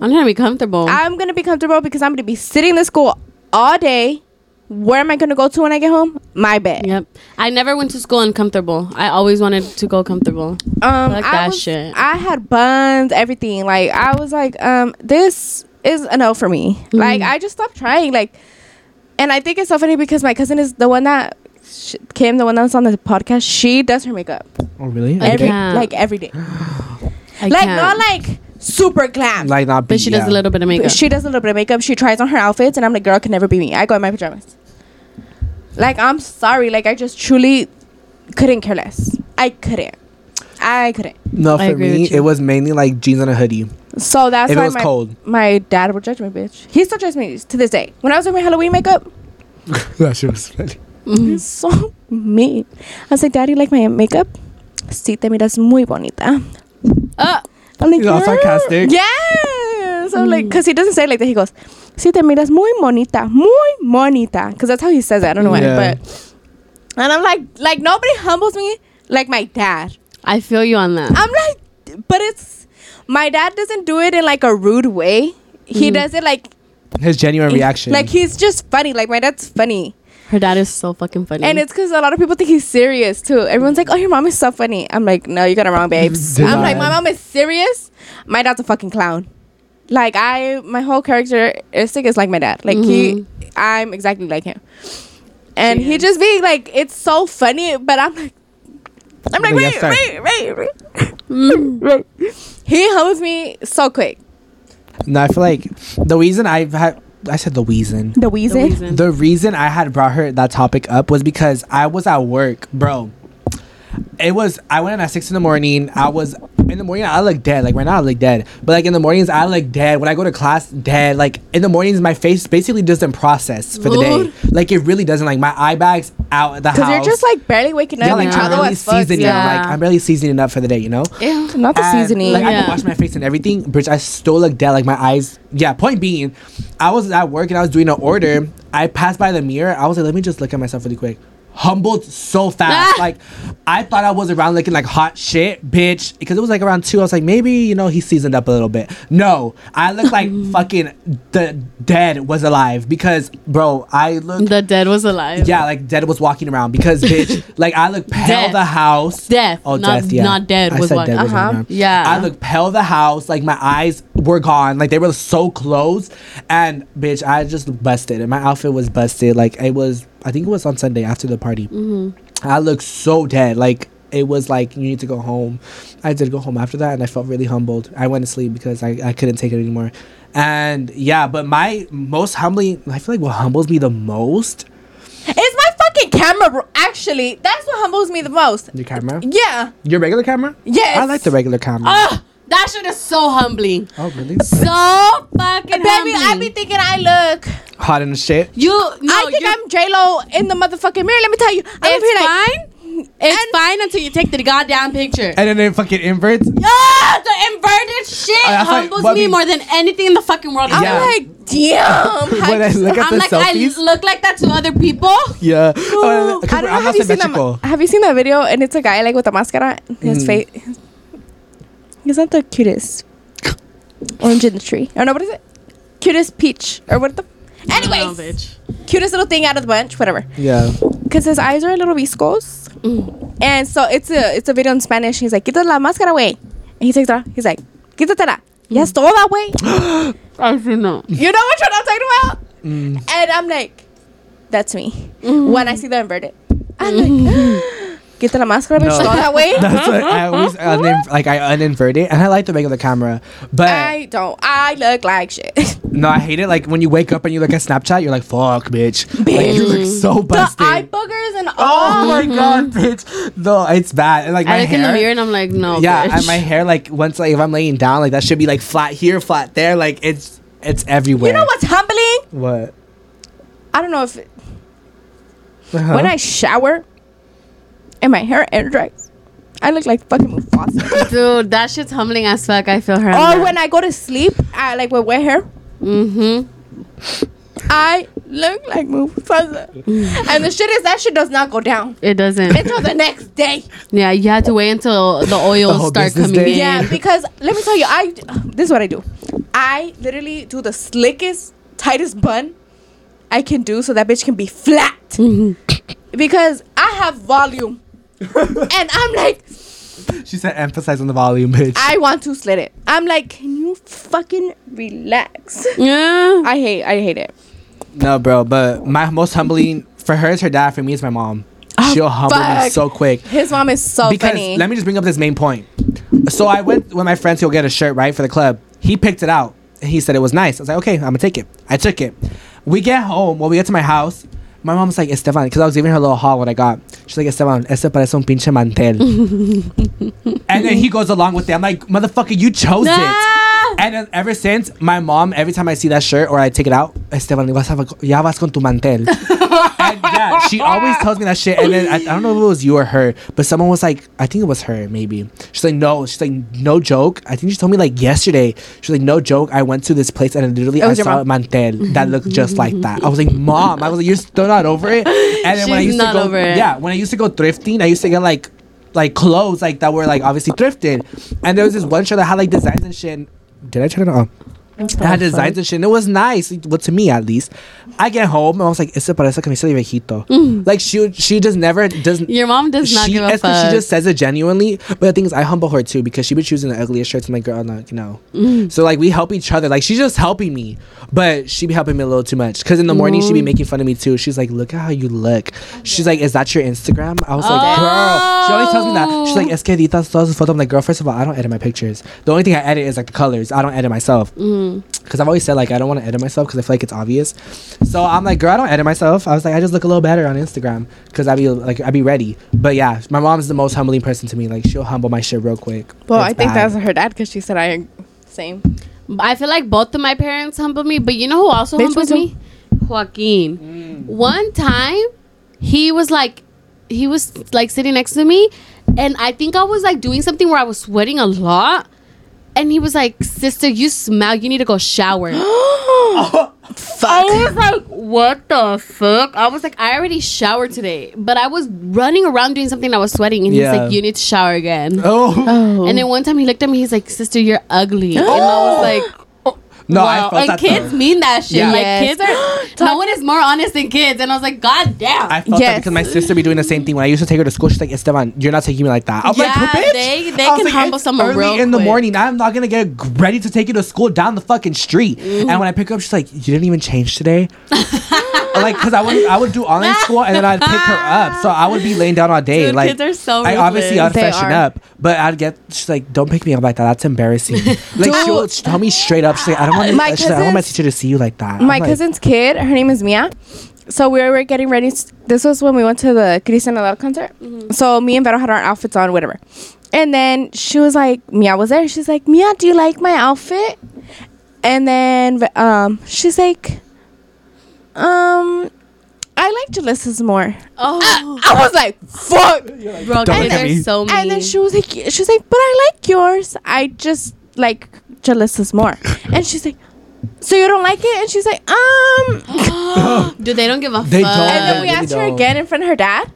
I'm gonna be comfortable. I'm gonna be comfortable because I'm gonna be sitting in the school all day. Where am I gonna go to when I get home? My bed. Yep. I never went to school uncomfortable. I always wanted to go comfortable. Um, Fuck I that was- shit. I had buns, everything. Like I was like, um, this is a no for me. Mm-hmm. Like I just stopped trying. Like, and I think it's so funny because my cousin is the one that sh- Kim, the one that's on the podcast. She does her makeup Oh really? I every can't. like every day. I like can't. not like super glam. like not. but she does a little bit of makeup. She does a little bit of makeup. She tries on her outfits, and I'm like, girl, can never be me. I go in my pajamas. Like I'm sorry. Like I just truly couldn't care less. I couldn't. I couldn't. No, for me, it was mainly like jeans and a hoodie. So that's If it why was my, cold. my dad would judge me, bitch. He still judges me to this day. When I was doing my Halloween makeup, that shit was funny. It's so mean. I was like, Daddy, like my makeup? Sí, te miras muy bonita. Uh, I'm like, He's all "Huh?" sarcastic. Yeah. So like, cause he doesn't say it like that. He goes, "Sí te miras muy bonita, muy bonita," cause that's how he says it. I don't know why, Yeah. but and I'm like, like nobody humbles me like my dad. I feel you on that. I'm like, but it's my dad doesn't do it in like a rude way. He Mhm. does it like His genuine reaction. Like he's just funny. Like my dad's funny, Her dad is so fucking funny. and it's because a lot of people think he's serious too. Everyone's like, "Oh, your mom is so funny." I'm like, "No, you got it wrong, babes." Did I'm like, my mom is serious. My dad's a fucking clown. Like I, my whole characteristic is like my dad. Like he, I'm exactly like him, and he just being like, it's so funny. But I'm like, I'm like, But wait, yes, sir. wait, wait, wait. Mm. Right. He humbles me so quick. no, I feel like the reason I've had. I said the reason. The The reason. The reason I had brought her that topic up was because I was at work, bro. It was I went in at six in the morning. I was in the morning. I look dead. Like right now, I look dead. But like in the mornings, I look dead. When I go to class, dead. Like in the mornings, my face basically doesn't process for the day. Like it really doesn't. Like my eye bags out the house. Because you're just like barely waking up. yeah, like Yeah. I'm barely seasoning. yeah. Like I'm barely seasoning up for the day. You know. Ew. Not the And, seasoning. Like I can wash my face and everything, bitch. I still look dead. Like my eyes. Yeah. Point being, I was at work and I was doing an order. I passed by the mirror. I was like, let me just look at myself really quick. Humbled so fast. Ah. like I thought I was around looking like hot shit, bitch. Because it was like around two. I was like, maybe you know he seasoned up a little bit. No, I look like fucking the dead was alive. Because bro, I look. The dead was alive. yeah, like dead was walking around because bitch, like I look pale the house. Death. Oh, not, death, yeah. Not dead I was said what. dead was Uh-huh. walking. Yeah. I look pale the house, like my eyes were gone, like they were so close. and bitch, I just busted, and my outfit was busted. Like it was, I think it was on Sunday after the party. Mm-hmm. I looked so dead, like it was like you need to go home. I did go home after that, and I felt really humbled. I went to sleep because I, I couldn't take it anymore. And yeah, but my most humbling, I feel like what humbles me the most, It's my fucking camera, bro. Actually, that's what humbles me the most. your camera, Yeah. your regular camera. Yes. I like the regular camera. Ah, that shit is so humbling. oh really? So fucking humbling. Baby, humbling. I be thinking I look. Hot in the shit. you. No, I think you're- I'm J Lo in the motherfucking mirror. Let me tell you, I'm It's here like, fine. It's fine until you take the goddamn picture. And then it fucking inverts. Yeah, the inverted shit Oh, that's like- humbles but me we- more than anything in the fucking world. I'm Yeah. like, damn. when I look at I'm the like, selfies. I look like that to other people. yeah. Oh, I don't know. I'm Have not you, seen symmetrical. that, have you seen that video? And it's a guy like with a mascara. His Mm. face. He's not the cutest. Orange in the tree. Or no, what is it? Cutest peach. Or what the. Anyways, No, bitch. cutest little thing out of the bunch. Whatever. Yeah. Because his eyes are a little viscos. Mm. And so it's a it's a video in Spanish. He's like, Quita la máscara, way. And he takes it off. He's like, Quítatela. Yes, toda, way. I do not. You know which one I'm talking about? Mm. And I'm like, that's me. Mm. When I see the inverted. I'm like, Quita la máscara, bitch. No. that way. That's what I always unin- like I uninvert it, and I like the regular camera, but I don't. I look like shit. no, I hate it. Like when you wake up and you look at Snapchat, you're like, "Fuck, bitch!" Like you look so busted. the eye boogers and all. oh my god, bitch! No, it's bad. And like my I look hair, in the mirror and I'm like, no. yeah, bitch. and my hair, like once like if I'm laying down, like that should be like flat here, flat there. Like it's it's everywhere. You know what's humbling? What? I don't know if it, Uh-huh. when I shower and my hair air dries, I look like fucking Mufasa. Dude, that shit's humbling as fuck. I feel her. or when I go to sleep, I like with wet hair, Mm-hmm. I look like Mufasa. and the shit is that shit does not go down It doesn't. until the next day. yeah, you have to wait until the The oils start coming day. in. Yeah, because let me tell you, I this is what I do. I literally do the slickest, tightest bun I can do so that bitch can be flat. because I have volume. And I'm like, She said, "Emphasize on the volume, bitch." I want to slit it. I'm like, can you fucking relax? Yeah. I hate, I hate it. No, bro, but my most humbling for her is her dad. For me, it's my mom. Oh, She'll humble me so quick. His mom is so because funny. let me just bring up this main point. So I went with my friends to go get a shirt right for the club. He picked it out. He said it was nice. I was like, okay, I'm gonna take it. I took it. We get home. When we get to my house, my mom's like, Esteban, because I was giving her a little haul when I got. She's like, Esteban, este parece un pinche mantel. and then he goes along with it. I'm like, motherfucker, you chose it. And then ever since, my mom, every time I see that shirt or I take it out, Esteban, vas, a- ya vas con tu mantel. and yeah, she always tells me that shit. And then I, I don't know if it was you or her, but someone was like, I think it was her, maybe. She's like, no, she's like, no joke. I think she told me like yesterday. She's like, no joke. I went to this place and literally I saw a mom. mantel that looked just like that. I was like, mom, I was like, you're still not over it. And then when I She's used not to go, over it. yeah, when I used to go thrifting, I used to get like like clothes like that were like obviously thrifted. And there was this one shirt that had like designs and shit. and- Did I turn it on? It had designs and shit. And it was nice, well to me at least. I get home and I was like, "Ese parece camisa de viejito." Like she she just never doesn't. Your mom does not she, give a fuck. She just says it genuinely. But the thing is, I humble her too because she be choosing the ugliest shirts. I'm like, girl, no, you know. Mm. So like we help each other. Like she's just helping me, but she be helping me a little too much. Cause in the morning she be making fun of me too. She's like, look at how you look. She's like, is that your Instagram? I was like, girl. She always tells me that. She's like, es que editas todas sus fotos. I'm like, girl, first of all, I don't edit my pictures. The only thing I edit is like the colors. I don't edit myself. Mm. Cause I've always said like I don't want to edit myself because I feel like it's obvious. So I'm like, girl, I don't edit myself. I was like, I just look a little better on Instagram because I'd be like, I'd be ready. But yeah, my mom's the most humbling person to me. Like she'll humble my shit real quick. Well, It's I think bad. that's her dad because she said I same. I feel like both of my parents humbled me, but you know who also Bitch, humbled me me? Joaquin. Mm. One time, he was like, he was like sitting next to me, and I think I was like doing something where I was sweating a lot, and he was like, "Sister, you smell. You need to go shower." oh, I was like, "What the fuck?" I was like, "I already showered today, but I was running around doing something. I was sweating, and Yeah. he's like, "You need to shower again." Oh Oh. And then one time he looked at me, he's like, "Sister, you're ugly," and I was like. No, I Wow. felt and that. kids though. mean that shit. Yeah. Like Yes. kids are no one is more honest than kids. And I was like, God damn. I felt Yes. that because my sister be doing the same thing. When I used to take her to school, she's like, Esteban, you're not taking me like that. I'm like, Yeah, bitch. they- they I was can humble someone early real in the morning. I'm not gonna get ready to take you to school down the fucking street. Mm-hmm. And when I pick her up, she's like, you didn't even change today. like, cause I would I would do online school and then I'd pick her up, so I would be laying down all day. Dude, like, kids are so I obviously I'd ruthless. They freshen are. up, but I'd get. She's like, don't pick me up like that. That's embarrassing. like Dude. she'll tell me straight up. She's like, I don't want. My She's like, I don't want my cousins- teacher to see you like that. I'm My like, cousin's kid, her name is Mia. So we were getting ready. s- This was when we went to the Christian Nodal concert. So me and Vero had our outfits on, whatever. And then she was like, Mia was there. She's like, Mia, do you like my outfit? And then um, she's like, um, I like Julysa's more. oh, I was like, fuck. bro, Don't kids look at are me. so mean. And then she was like, she's like, but I like yours. I just like Julysa's more. And she's like, so you don't like it? And she's like, um. Dude, they don't give a They fuck. don't. And then we Yeah, asked her don't. again in front of her dad.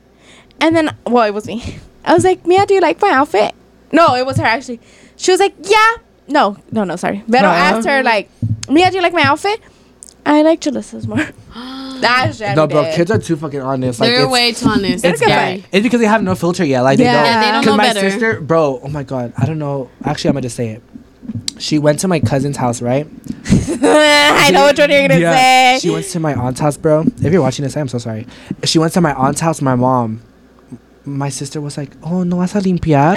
And then, well, it was me. I was like, Mia, do you like my outfit? No, it was her actually. She was like, yeah. No, no, no, sorry. Vero No. asked her, like, Mia, do you like my outfit? I like Julysa's more. That's No, bro, kids are too fucking honest. Like, They're it's, way too honest. They're It's good scary. It's because they have no filter yet. Like they Yeah. don't. Yeah, they don't 'Cause know my better. sister, bro. Oh my god, I don't know. Actually, I'm gonna just say it. She went to my cousin's house, right? I know what you're gonna Yeah. say. She went to my aunt's house, bro. If you're watching this, I'm so sorry. She went to my aunt's house. My mom, my sister was like, "Oh, no vas a limpiar."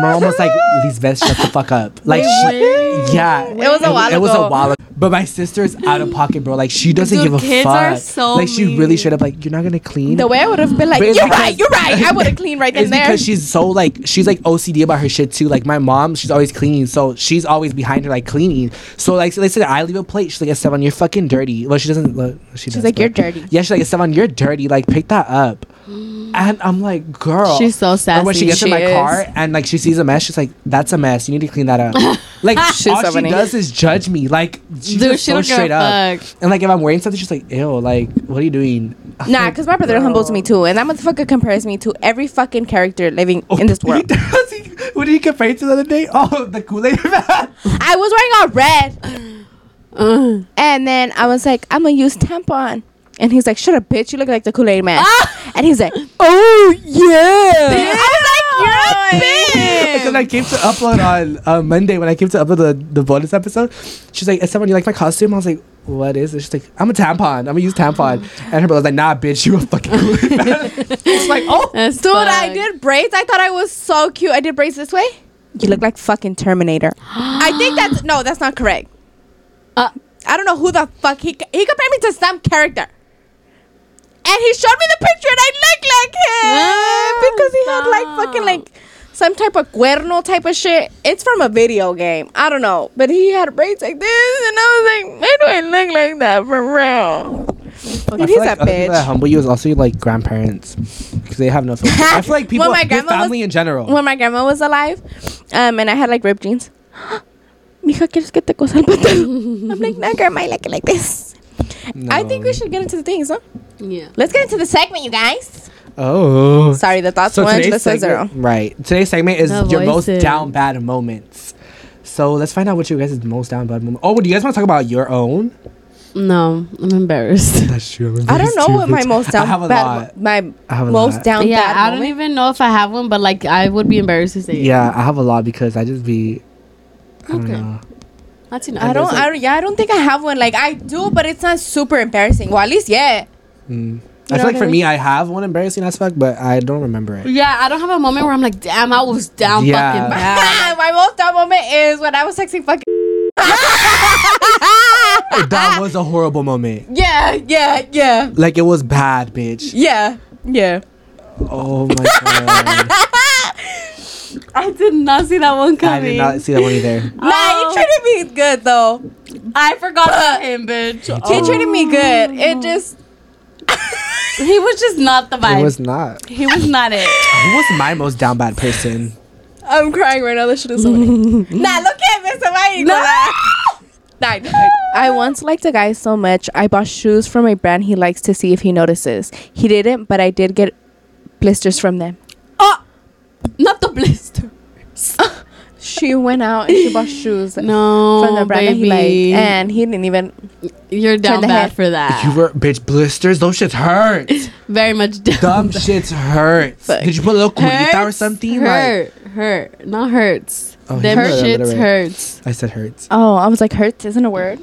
my mom was like, "Lisbeth, shut the fuck up." Like, she, yeah, It was a while ago. It was a while. ago. But my sister's out of pocket, bro. Like, she doesn't Dude, give a kids fuck. are so like, she mean. really straight up like, "You're not gonna clean." the way I would have been like, you're it's right, you're right. I would have cleaned right then it's and there. because she's so like she's like OCD about her shit too. Like my mom, she's always cleaning, so she's always behind her like cleaning. So like so they said I leave a plate. She's like Esteban, you're fucking dirty. Well, she doesn't. Well, she She's does, like, but- you're dirty. Yeah, she's like Esteban, you're dirty. Like pick that up. And I'm like, girl. She's so sad. And when she sassy. gets in my is. car and like she sees a mess, she's like, "That's a mess. You need to clean that up." like She's all so she funny. does is judge me. Like she's Dude, just she so don't give a straight up. fuck. And like if I'm wearing something, she's like, "Ew, like what are you doing?" I'm Nah, like, because my brother girl. humbles me too, and that motherfucker compares me to every fucking character living Oh, in this world. He does. What did he compare to the other day? Oh, the Kool Aid man. I was wearing all red, Uh, and then I was like, I'm gonna use tampon, and he's like, Shut up, bitch! You look like the Kool Aid man. and he's like, Oh yeah. I was You're a. Because I came to upload on uh, Monday when I came to upload the, the bonus episode. She's like, "Is someone you like my costume?" I was like, "What is it?" She's like, "I'm a tampon. I'm gonna use tampon." And her brother's like, "Nah, bitch, you a fucking." Kool Aid man." It's like, oh, that's Dude, I did braids. I thought I was so cute. I did braids this way. You look like fucking Terminator. I think that's no, that's not correct. Uh, I don't know who the fuck he he compared me to some character. And he showed me the picture and I looked like him Ah, because he had like fucking like some type of cuerno type of shit. It's from a video game. I don't know, but he had braids like this, and I was like, why do I look like that for real? I And feel he's like a other people that bitch. humble you is also like grandparents because they have no filter. I feel like people, When my your grandma was- family in general. When my grandma was alive, um, and I had like ripped jeans. Mija, ¿quieres que te cosa el pantalón? I'm like, no, grandma, I like it like this. I think we should get into the things, huh? Yeah. Let's get into the segment, you guys. Oh. Sorry, the thoughts So went today's to zero. segment, right? Today's segment is The your most down bad moments. So let's find out what you guys' most down bad moment. Oh, do you guys want to talk about your own? No, I'm embarrassed. That's true. I don't know what my most down I have a bad, lot. my I have a most lot. down yeah, bad I don't moment. even know if I have one, but like I would be embarrassed to say. it. Yeah, I have a lot because I just be. I don't Okay. know. That's enough. I don't, I don't, yeah, I don't think I have one. Like I do, but it's not super embarrassing. Well, at least yeah. Mm. I feel like for me, I have one embarrassing aspect, but I don't remember it. Yeah, I don't have a moment where I'm like, damn, I was down Yeah. fucking bad. my most down moment is when I was texting fucking. that was a horrible moment. yeah, yeah, yeah, Like it was bad, bitch. yeah, yeah. Oh my god. I did not see that one coming. I did not see that one either. Nah, Oh. he treated me good though. I forgot about him, bitch. Oh. He treated me good. It oh. just. He was just not the vibe. It was not. he was not it. He was my most down bad person? I'm crying right now. This shit is so funny. nah, look at me, somebody. No. Nah, I once liked a guy so much, I bought shoes from a brand he likes to see if he notices. He didn't, but I did get blisters from them. Oh, not the blister. She went out and she bought shoes No, from the brand that he baby. liked, and he didn't even. You're down bad head. for that. You were bitch blisters. Those shits hurt. Very much down. Dumb shits hurt. Fuck. Did you put a little curita or something? Hurt, hurt, not hurts. Oh, Them you shits hurts. I said hurts. Oh, I was like, hurts isn't a word.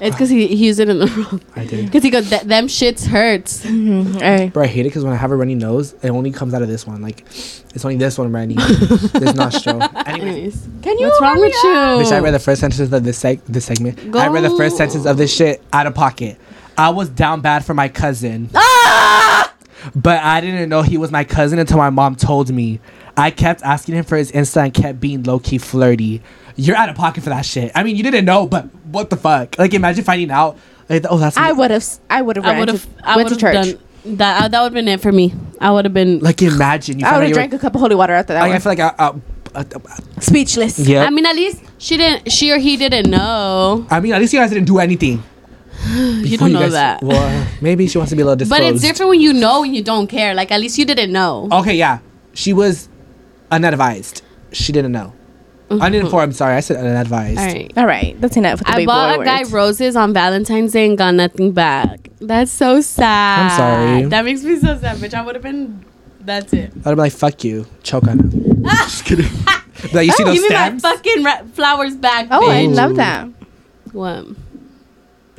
It's because he, he used it in the wrong. I did. Because he goes, "Th- them shits hurts. Mm-hmm. All right. Bro, I hate it because when I have a runny nose, it only comes out of this one. Like, it's only this one runny. this nostril. Anyways, Anyways, Can you? what's wrong with you? up? bitch, I read the first sentence of this seg- this segment. I read the first sentence of this shit out of pocket. I was down bad for my cousin, Ah! but I didn't know he was my cousin until my mom told me. I kept asking him for his Insta and kept being low key flirty. You're out of pocket for that shit. I mean, you didn't know, but what the fuck? Like, imagine finding out. Like, oh, that's I would have. I would have. I would have. I went would to have church. done that. Uh, that would have been it for me. I would have been. like imagine you. I would have you were- drank a cup of holy water after that. Like, I feel like I, uh, uh, uh, Speechless. yeah. I mean, at least she didn't. She or he didn't know. I mean, at least you guys didn't do anything. You don't know guys- that. Well, maybe she wants to be a little disclosed. But it's different when you know and you don't care. Like at least you didn't know. Okay, yeah. She was unadvised. She didn't know. Uninformed, I'm sorry. I said unadvised. Mm-hmm. All right. All right, that's enough. With the I big bought boy a guy words. roses on Valentine's Day and got nothing back. That's so sad. I'm sorry. That makes me so sad, bitch. I would have been. That's it. I'd be like, fuck you. Choke on him. Just kidding. like, you see those Give me stamps? my fucking ra- flowers back. Oh, I bitch. love that. What?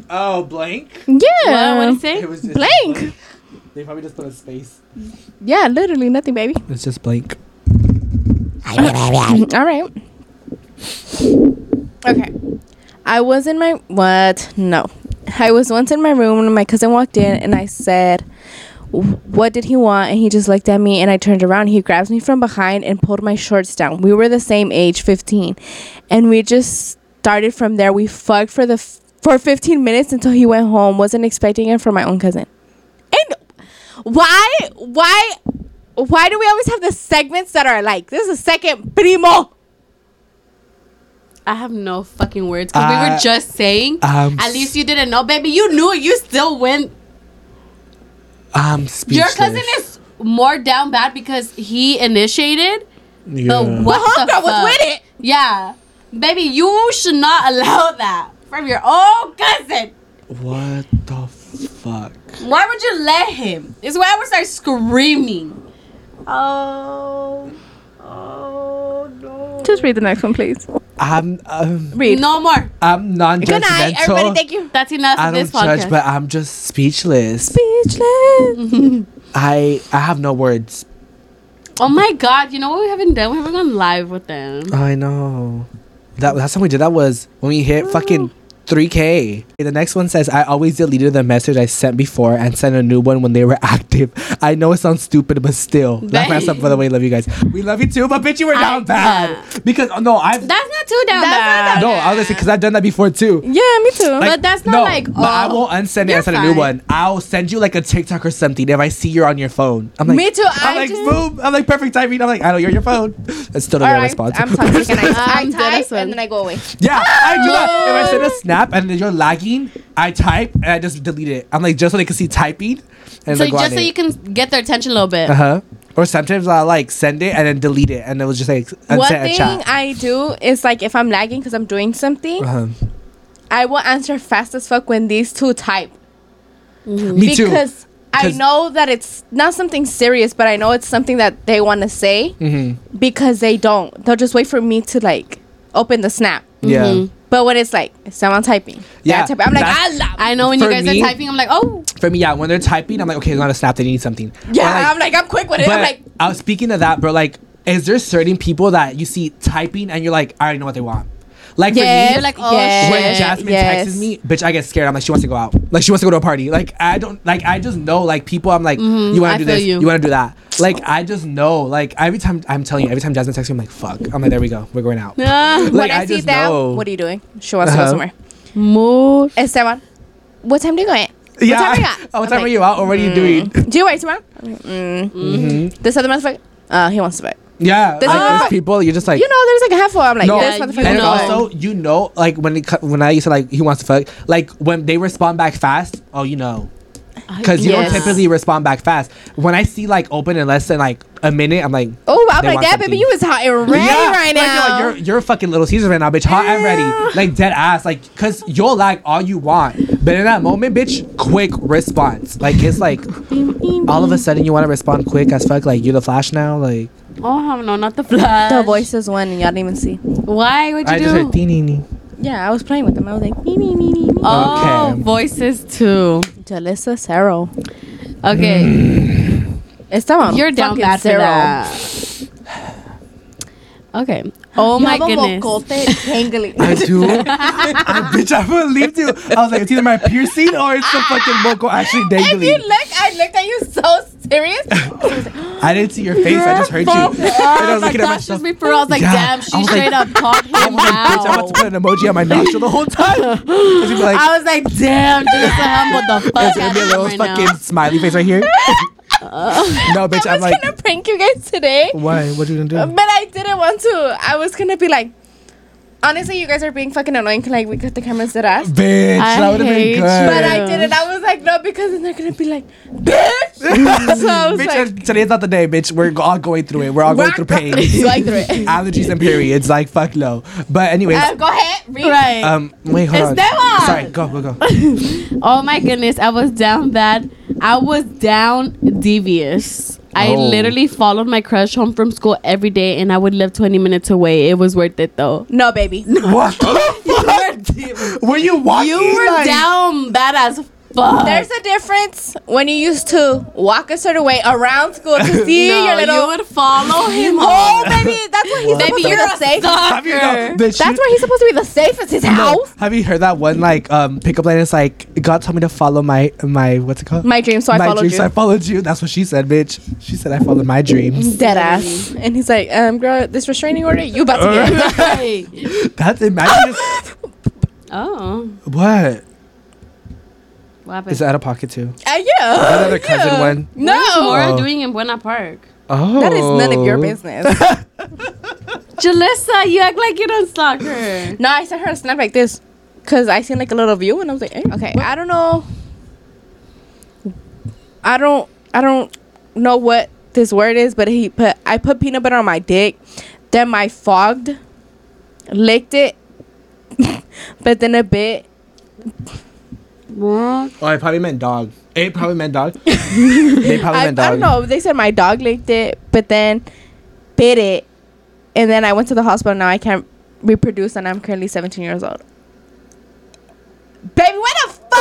oh, blank? Yeah. What? What did he say? It was just Blank. They probably just put a space. Yeah, literally nothing, baby. It's just blank. All right. Okay. I was in my what? No. I was once in my room and my cousin walked in and I said, "What did he want?" And he just looked at me and I turned around. He grabs me from behind and pulled my shorts down. We were the same age, 15. And we just started from there. We fucked for the f- for 15 minutes until he went home. Wasn't expecting it from my own cousin. And why why why do we always have the segments that are like this is second primo? I have no fucking words because we were just saying. um, at least you didn't know, baby. You knew. You still went. Um, Your speechless. cousin is more down bad because he initiated. Yeah. But what The the, homegirl was fuck? with it. Yeah, baby, you should not allow that from your own cousin. What the fuck? Why would you let him? Is why I would start screaming. Oh, oh no. Just read the next one, please. I'm um, Read. No more. I'm non-judgmental. Good night, everybody. Thank you. That's enough I of don't this podcast. judge, but I'm just speechless. Speechless. I I have no words. oh my god! You know what we haven't done? We haven't gone live with them. I know. That last time we did that was when we hit fucking 3K. The next one says, I always deleted the message I sent before and sent a new one when they were active. I know it sounds stupid, but still. That's my stuff, by the way. Love you guys. We love you too, but bitch, you were I- down bad. Because, oh, no, I've. That's not too down That's not bad. that no, I was gonna because I've done that before too. Yeah, me too. But that's not like, But I oh, won't unsend it and you're send a new one. I'll send you like a TikTok or something if I see you're on your phone. I'm like, Me too, I'm I like, just- boom. I'm like, perfect timing. I'm like, I know you're on your phone. That's still not a right, response. I'm toxic and I, I I'm type and then I go away. yeah, I do that. If I send a snap and then you're lagging, I type and I just delete it. I'm like, just so they can see typing. And So like, just so it. you can get their attention a little bit. Uh huh. Or sometimes I'll like send it and then delete it, and it was just like One unsend a thing chat. I do is like if I'm lagging because I'm doing something, Uh-huh. I will answer fast as fuck when these two type. Me too. because I know that it's not something serious, but I know it's something that they want to say hmm because they don't. They'll just wait for me to like open the snap. Yeah. Mhm. But when it's like someone typing, Yeah, typing, I'm like, ah, I know when you guys me- are typing, I'm like, oh, For me, yeah, when they're typing, I'm like, okay, it's not a snap. They need something. yeah. Like, I'm like, I'm quick with it. I'm like, I was speaking of that, bro. Like, is there certain people that you see typing and you're like, I already know what they want? Like yes, for me, You're like, oh, yes, when. Jasmine yes. texts me, bitch, I get scared. I'm like, she wants to go out. Like, she wants to go to a party. Like, I don't, like, I just know, like, people, I'm like, Mhm, you want I to do this, you. you, want to do that. Like, I just know, like, every time, I'm telling you, every time Jasmine texts me, I'm like, fuck. I'm like, there we go. We're going out. Like, when I, I see just that, know. what are you doing? She wants to Uh-huh. go somewhere. mood. Esteban, what time do you go in? Yeah. time are you at? Oh, what I'm time like, are you out? Or what are you doing? Do you wait tomorrow? Mm. hmm This other motherfucker, uh, he wants to fight. Yeah. There's like, there's people, you're just like, you know, there's like a handful. I'm like, No. this Yeah, motherfucker. you and know. also, you know, like when it, co- when I used to like, he wants to fuck, like when they respond back fast, oh, you know, because you Yes. don't typically respond back fast. When I see like open in less than like a minute, I'm like, Oh, I'm They like want that, baby. something. You is hot and ready Yeah, right like, now. You're, like, you're, you're fucking little Caesars right now, bitch. Hot and ready, like dead ass, like because you'll like all you want, but in that moment, bitch, quick response. Like it's like all of a sudden you want to respond quick as fuck. Like you the flash now, like Oh, no, not the flash. the voices one, and y'all didn't even see. Why would you I do? just heard ding Yeah, I was playing with them. I was like, me, me, me, me, me. oh, Okay. voices too. Julysa Cero. Okay, mm. Esteban, you're down fucking bad for that. Okay. Oh You my have a goodness. mocote tangly. I do. I, bitch, I believed you. I was like, it's either my piercing or it's the fucking moco actually dangling. If you look, I looked at you so serious. I didn't see your face. I just heard you. and I was looking at myself. just me for real. I was like, Yeah. damn, she was straight like- up caught him I was like, bitch, I'm about to put an emoji on my nostril the whole time. 'Cause he'd be like, I was like, damn, Julysa Hum, what the fuck it's gonna be a little right fucking now? smiley face right here. no, bitch, I I'm was like, gonna prank you guys today, why? What are you gonna do? but I didn't want to. I was gonna be like, honestly, you guys are being fucking annoying. Like we cut the cameras dead ass. Bitch, I that would have been hate good. But I didn't. I was like, no, because then they're gonna be like, bitch. so I was bitch, like, today's not the day, bitch. We're all going through it. We're all going through pain. Going through it. Allergies and periods, like fuck no. But anyways, Uh, go ahead, read. Right. um, wait, hold on. Esteban! Sorry, go, go, go. Oh my goodness, I was down bad. I was down devious. I Oh. literally followed my crush home from school every day, and I would live 20 minutes away. It was worth it though. No, baby. what the fuck? Were you walking? You were like- down bad as fuck. There's a difference when you used to walk a certain way around school to see no, your little. you would follow him oh, home. baby, that's where he's What? supposed to be you're the a safe. Have you, no, stalker. That's you- where he's supposed to be the safest. His no. house. Have you heard that one like um pickup line? It's like God told me to follow my my what's it called? My dream, so I my followed dreams. you. So I followed you. That's what she said, bitch. She said I followed my dreams. Dead ass. And he's like, um, girl, this restraining order, you about to get. Right. That's imagine. Oh, what what happened? is out of pocket too? Uh, yeah. Another cousin yeah. one. No. What is Mora Oh. doing in Buena Park? Oh, That is none of your business. Julysa, you act like you don't stalk her. no, I sent her a snap like this. Cause I seen like a little view and I was like, hey. okay, I don't know. I don't, I don't know what this word is, but he put, I put peanut butter on my dick, then my fogged, licked it, but then a bit. What? Oh, I probably meant dog. It probably meant dog. they probably I, I meant dog. don't know. They said my dog licked it, but then bit it, and then I went to the hospital. Now I can't reproduce, and I'm currently 17 years old. Baby, what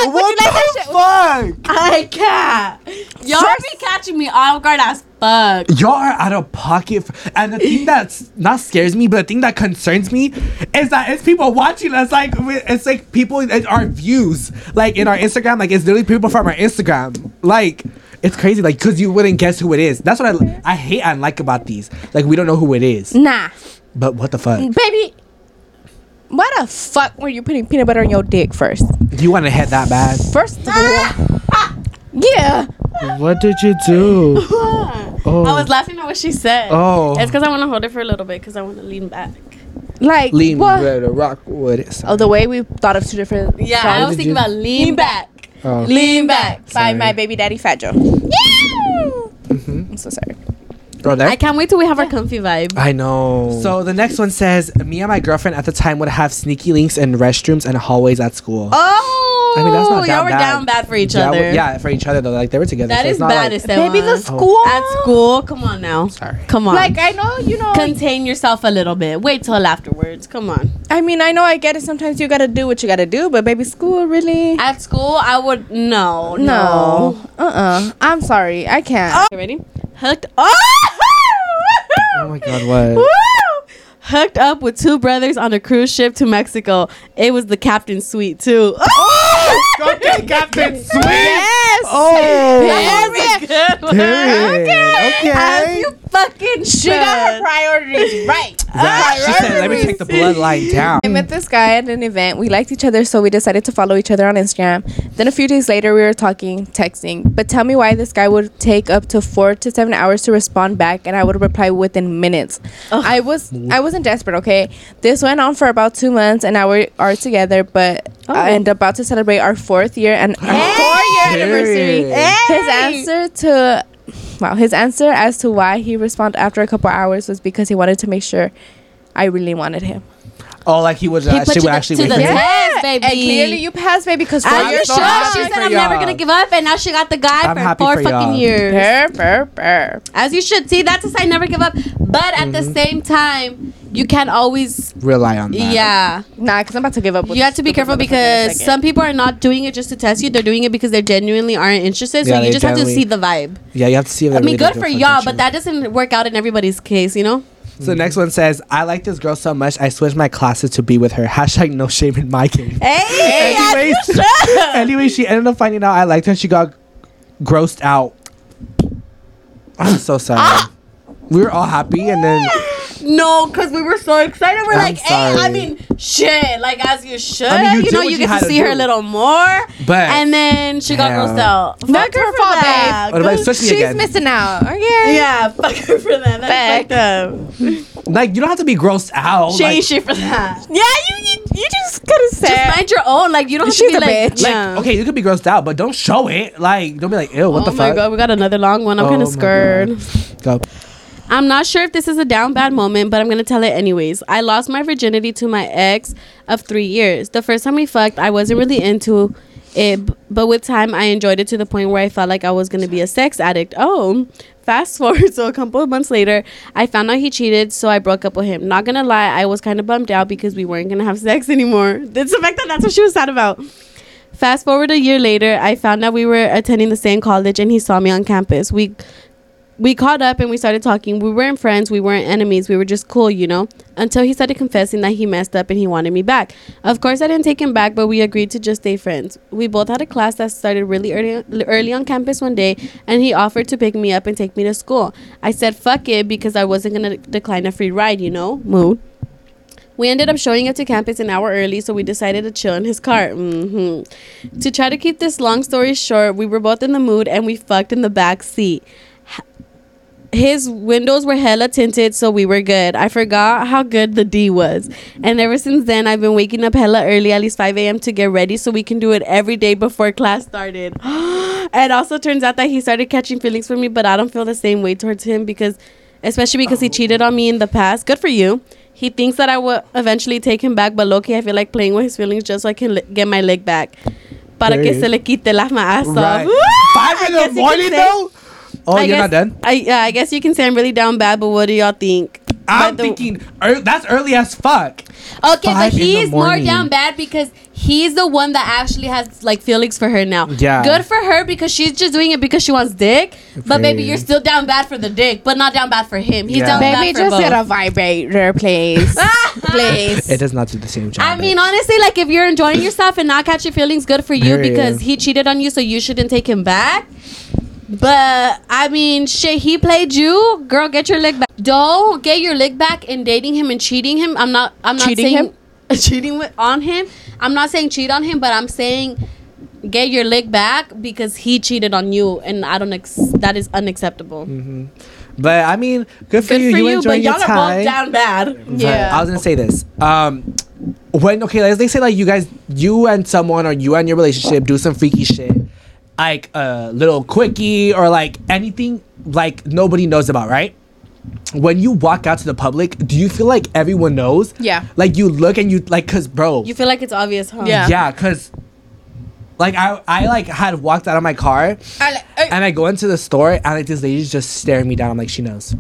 fuck? Would what you like that shit? fuck? I can't. Y'all be catching me off guard as fuck. Y'all are out of pocket. f- And the thing that's not scares me, but the thing that concerns me is that it's people watching us. Like, it's like people, it's our views. Like, in our Instagram, like, it's literally people from our Instagram. Like, it's crazy. Like, because you wouldn't guess who it is. That's what I, I hate and like about these. Like, we don't know who it is. Nah, But what the fuck? baby. Why the fuck were you putting peanut butter on your dick first? You want to hit that bad? First of all, yeah. What did you do? Oh. I was oh. laughing at what she said. Oh. It's because I want to hold it for a little bit because I want to lean back. Like Lean what? with a rockwood. Oh, the way we thought of two different. Yeah, songs. I was thinking about lean back. Oh. Lean back. by my baby daddy Fat Joe. Yeah. I'm so sorry. Bro, there? I can't wait till we have our comfy vibe. I know. So the next one says, "Me and my girlfriend at the time would have sneaky links in restrooms and hallways at school." Oh, I mean, that's not y'all were bad. down bad for each yeah, other. we- yeah, for each other though. Like they were together. that so is it's not bad. Like, Esteban. Baby, the school. At school, come on now. Sorry. Come on. Like I know, you know. contain yourself a little bit. Wait till afterwards. Come on. I mean, I know, I get it. Sometimes you gotta do what you gotta do, but baby, school really. At school, I would no, no. Uh. uh I'm sorry. I can't. You ready? Hooked. Oh! Oh my god, what? Woo! Hooked up with two brothers on a cruise ship to Mexico. It was the captain's suite too. okay, Captain Sweet. Yes. Oh, good one. period. Okay. As you fucking She got her priorities right. That- she said, "Let me take the bloodline down." I met this guy at an event. We liked each other, so we decided to follow each other on Instagram. Then a few days later, we were talking, texting. But tell me why this guy would take up to four to seven hours to respond back, and I would reply within minutes. I was I wasn't desperate, okay. This went on for about two months, and now we are together, but Oh. and about to celebrate our fourth year and our four year Period. anniversary. His answer to wow, his answer as to why he responded after a couple hours was because he wanted to make sure I really wanted him. Oh, like he was. He Uh, she you would actually to wait the for you. test, baby. And clearly you passed, baby, because four As you years so should. She said, "I'm never gonna give up," and now she got the guy I'm for four for fucking years. Burr, burr, burr. As you should. See, that's a sign never give up. But at Mm-hmm. the same time, you can't always. Rely on that. Yeah, Nah, because I'm about to give up. you have to be careful motherfucker in a because some people are not doing it just to test you. They're doing it because they genuinely aren't interested. So Yeah, you just have to see the vibe. Yeah, you have to see. If I mean, really good good for y'all, but that doesn't work out in everybody's case, you know. So the next one says, "I like this girl so much, I switched my classes to be with her." Hashtag no shame in my game. Hey, Anyways, anyway, she ended up finding out I liked her. and She got grossed out. I'm so sorry. Ah! We were all happy, and then No, because we were so excited. We're I'm like, hey, I mean, shit, like as you should. I mean, you you know, you you get had to to see her a little more. But- and then she got Damn. grossed out. Fuck Fuck her for fault, that. What about Good- She's again? missing out. Okay. Yeah, fuck her for that. That's fucked up. like you don't have to be grossed out. She like, ain't shit for that. Yeah, you you, you just gotta say. Just mind your own. Like you don't have She's to be a like, bitch. like, yeah. okay, you could be grossed out, but don't show it. Like, don't be like, ew, what oh the my god, we got another long one. I'm Oh kind of scared. Go. I'm not sure if this is a down bad moment, but I'm gonna tell it anyways. I lost my virginity to my ex of three years. The first time we fucked, I wasn't really into it, but with time, I enjoyed it to the point where I felt like I was gonna be a sex addict. Oh, fast forward, so a couple of months later, I found out he cheated, so I broke up with him. Not gonna lie, I was kind of bummed out because we weren't gonna have sex anymore. It's the fact that that's what she was sad about. Fast forward a year later, I found out we were attending the same college and he saw me on campus. We we caught up and we started talking. We weren't friends, we weren't enemies, we were just cool, you know? Until he started confessing that he messed up and he wanted me back. Of course, I didn't take him back, but we agreed to just stay friends. We both had a class that started really early, early on campus one day, and he offered to pick me up and take me to school. I said fuck it because I wasn't gonna decline a free ride, you know? Mood. We ended up showing up to campus an hour early, so we decided to chill in his car. hmm To try to keep this long story short, we were both in the mood and we fucked in the back seat his windows were hella tinted, so we were good. I forgot how good the D was. And ever since then, I've been waking up hella early, at least 5 a.m., to get ready so we can do it every day before class started. and also turns out that he started catching feelings for me, but I don't feel the same way towards him because, especially because he cheated on me in the past. Good for you. He thinks that I will eventually take him back, but lowkey, I feel like playing with his feelings just so I can li- get my leg back. Para que se le quite off. Right. Five in the morning though. Oh, I you're guess, not done. I yeah, I guess you can say I'm really down bad, but what do y'all think? I'm the- thinking ear that's early as fuck. Okay, five but in the he's more down bad because he's the one that actually has like feelings for her now. Yeah. Good for her because she's just doing it because she wants dick. But maybe you're still down bad for the dick, but not down bad for him. He's Yeah. down Baby, bad for just both. get a vibrator, please. please. It does not do the same job. I mean, honestly, like if you're enjoying yourself and not catching feelings, good for you Period. because he cheated on you, so you shouldn't take him back. But I mean, shit, he played you, girl. Get your leg back. Don't get your leg back in dating him and cheating him. I'm not. I'm not Cheating saying him? cheating with, on him. I'm not saying cheat on him, but I'm saying get your leg back because he cheated on you, and I don't. Ex- that is unacceptable. but I mean, good for Good you. for you, you, but your y'all are both down bad. Yeah. I was gonna say this. Um, when okay, let's they say like you guys, you and someone or you and your relationship do some freaky shit, like a little quickie or like anything like nobody knows about, right? When you walk out to the public, do you feel like everyone knows? Yeah. Like you look and you like, cause bro, You feel like it's obvious, huh? Yeah. yeah, cause like I I like had walked out of my car I like, uh, and I go into the store and like this lady's just staring me down. I'm like, she knows.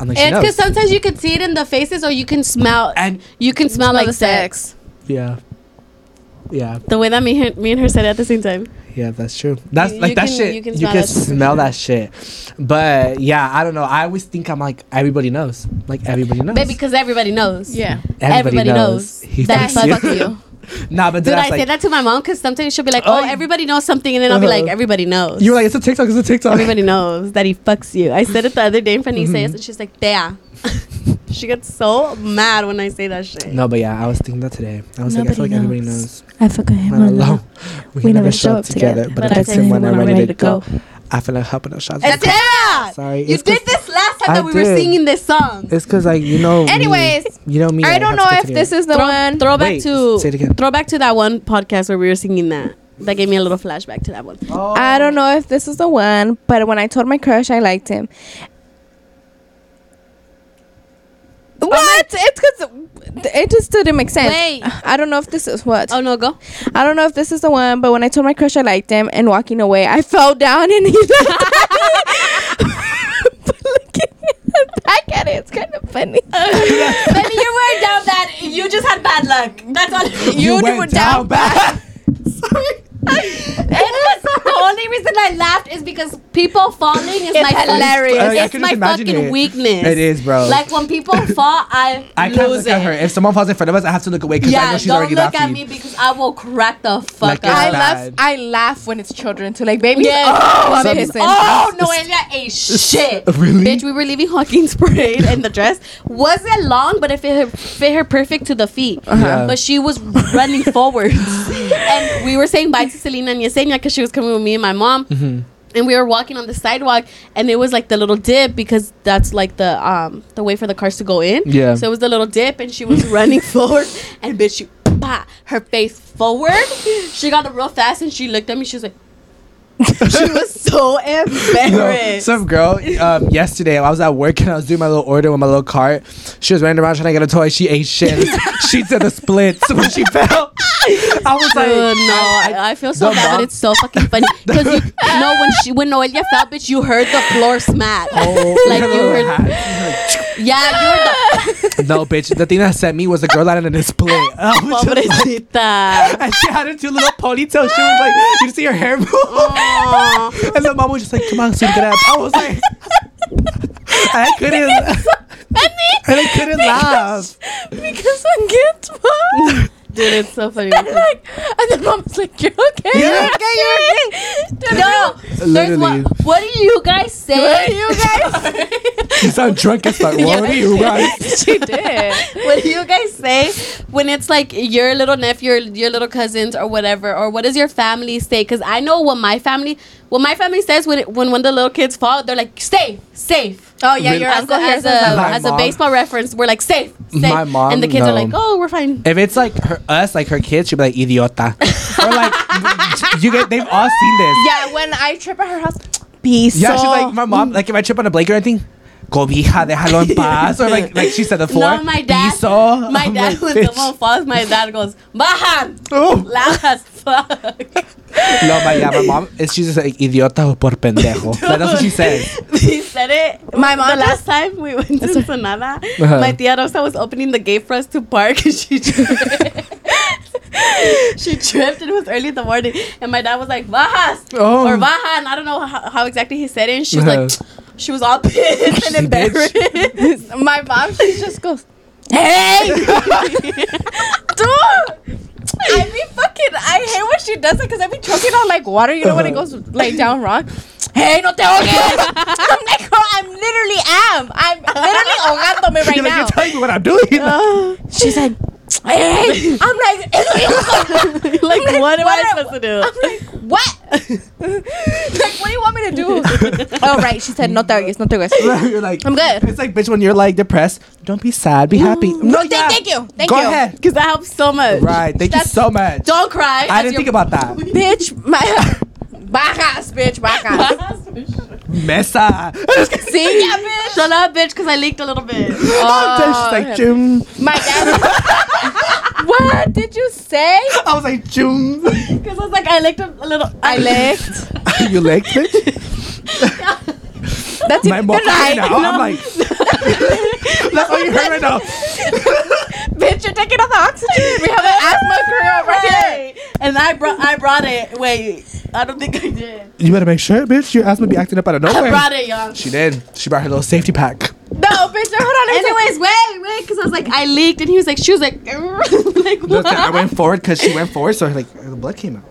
I'm like, she It's knows. because sometimes you can see it in the faces, or you can smell, And- you can smell, smell like the sex. yeah, yeah. The way that me, and- me and her said it at the same time. Yeah, that's true. That's You- like you that can- shit. you You can can, smell that smell sure. that shit. But yeah, I don't know. I always think I'm like everybody knows. Like everybody knows. Baby, because everybody knows. yeah. everybody knows He that fucks he you. fucks you. nah, but Dude, then I that's say that to my mom because sometimes she'll be like, "Oh, Oh, everybody knows something," and then I'll be like, Uh-huh. "Everybody knows." you're like it's a TikTok. It's a TikTok. everybody knows that he fucks you. I said it the other day in front of Mm-hmm. Isaias, and she's like, "Tea." she gets so mad when I say that shit. No, but yeah, I was thinking that today. I was like, I feel like Nobody everybody knows. knows. I fuck him Man alone. We, never show up together, but, I text him when I'm ready to go. I feel like helping a shot. That's it. Sorry, You it's did 'cause- this last time I that we were singing this song. It's because like you know. me. Anyways, you know me. I don't know if this is the throw, one. Throw back Wait, to say it again. throw back to that one podcast where we were singing that. That gave me a little flashback to that one. Oh. I don't oh. know if this is the one, but when I told my crush I liked him. What? It's because it just didn't make sense. Wait. I don't know if this is what. Oh no, go. I don't know if this is the one, but when I told my crush I liked him and walking away, I fell down and he looked at me. But looking back at it, it's kind of funny. Baby, you were down bad. You just had bad luck. That's all. You, You went were down, down bad. It was, the only reason I laughed is because people falling is It's my hilarious. I- I It's can my imagine fucking it. weakness. It is, bro. Like when people fall, I, I can't lose look at it. her. If someone falls in front of us, I have to look away because I yeah, know she's don't already look laughing. at me because I will crack the fuck Like up. it's I bad. laugh. I laugh when it's children too. Like babies. Yes. Oh, I'm Some- pissing. Oh, Noelia ate shit. Really? Bitch, we were leaving Joaquin's parade and the dress wasn't long, but it fit her, fit her perfect to the feet. Uh-huh. But she was running forwards. and we were saying bye to Selena and Yesenia because she was coming with me and my mom. Mm-hmm. And we were walking on the sidewalk, and it was like the little dip because that's like the um the way for the cars to go in. Yeah. So it was the little dip, and she was running forward, and bitch, she bah, her face forward. She got it real fast, and she looked at me. She was like, she was so No, embarrassed. some girl um, yesterday I was at work and I was doing my little order with my little cart. She was running around trying to get a toy. She ate shit. she did the splits when she fell. I was like, Dude, no, I- I, I feel so bad, mom- but it's so fucking funny because you know when she when Noelia fell, bitch, you heard the floor smack. oh, like you heard, hat. yeah, you heard the no, bitch. The thing that sent me was the girl landed in a split. I was just like- pobrecita. and she had her two little ponytails. She was like, you see her hair move. Aw. And the mom was just like, come on, sweet, get up. I was like, I couldn't. and I couldn't laugh. because I'm get small. Dude, it's so funny. And like, and then mom was like, "You're okay. Yeah. You're okay. You're okay." No, there's Literally. what, what do you guys say? What do you guys? You sound drunk as fuck. What are you guys? she did. what do you guys say when it's like your little nephew, or your little cousins, or whatever, or what does your family say? Because I know what my family, what my family says when it, when when the little kids fall, they're like "Stay safe. Oh yeah, Really? your uncle has hears a, us. My as a baseball reference, we're like safe, safe. My mom, and the kids no. are like, oh, we're fine. If it's like her, us, like her kids, she'll be like idiota, or like you get. They've all seen this. Yeah, when I trip at her house, peace. Yeah, she's like my mom. Like if I trip on a blanket or anything, cobija, déjalo en paz, or like like she said before. No, my dad. piso. My I'm dad, like, when bitch. someone falls, my dad goes, Bajan! Oh. Loud as fuck. No, my yeah, my mom is she's just like idiota o por pendejo. Like, that's what she said. She said it. My mom The does- last time we went to Sonada, Uh-huh. my tia Rosa was opening the gate for us to park, and she. Tripped She tripped and it was early in the morning. And my dad was like, Bajas Oh. or Baja. And I don't know how, how exactly he said it. And she was Uh-huh. like, she was all pissed and embarrassed. My mom, she just goes, "Hey, dude." I be fucking. I hate when she does it because I be choking on like water. You know when it goes like down wrong. Hey, no te ahogues. I'm like, girl, I'm literally am. I'm literally ahogándome right You're like, now. you're telling me what I'm doing. Uh, She's like, hey, I'm like, like, like, what am what I supposed to do? I'm like, what? like, what do you want me to do? oh, right. She said, no ahogues, no ahogues. you're like, I'm good. It's like, bitch, when you're like depressed, don't be sad, be happy. No, Thank- thank you, thank Go you. ahead. Because that helps so much. Right. Thank That's- you so much. Don't cry. I didn't think about that. bitch, my bajas, bitch, bajas. Mesa. See, yeah, bitch. Shut up, bitch, because I leaked a little bit. She's Oh, oh like, June. my dad. what did you say? I was like, June. Because I was like, I licked a, a little. I licked. you licked, bitch? That's My mom right. now. I'm like, that's what you heard right now. bitch, you're taking off the oxygen. We have an asthma girl right here. And I brought I brought it. Wait, I don't think I did. You better make sure, bitch. Your asthma be acting up out of nowhere. I brought it, y'all. She did. She brought her little safety pack. No, bitch, no, hold on. let me Anyways, wait, wait, because I was like, I leaked, and he was like, she was like, like Look, I went forward because she went forward, so like the blood came out.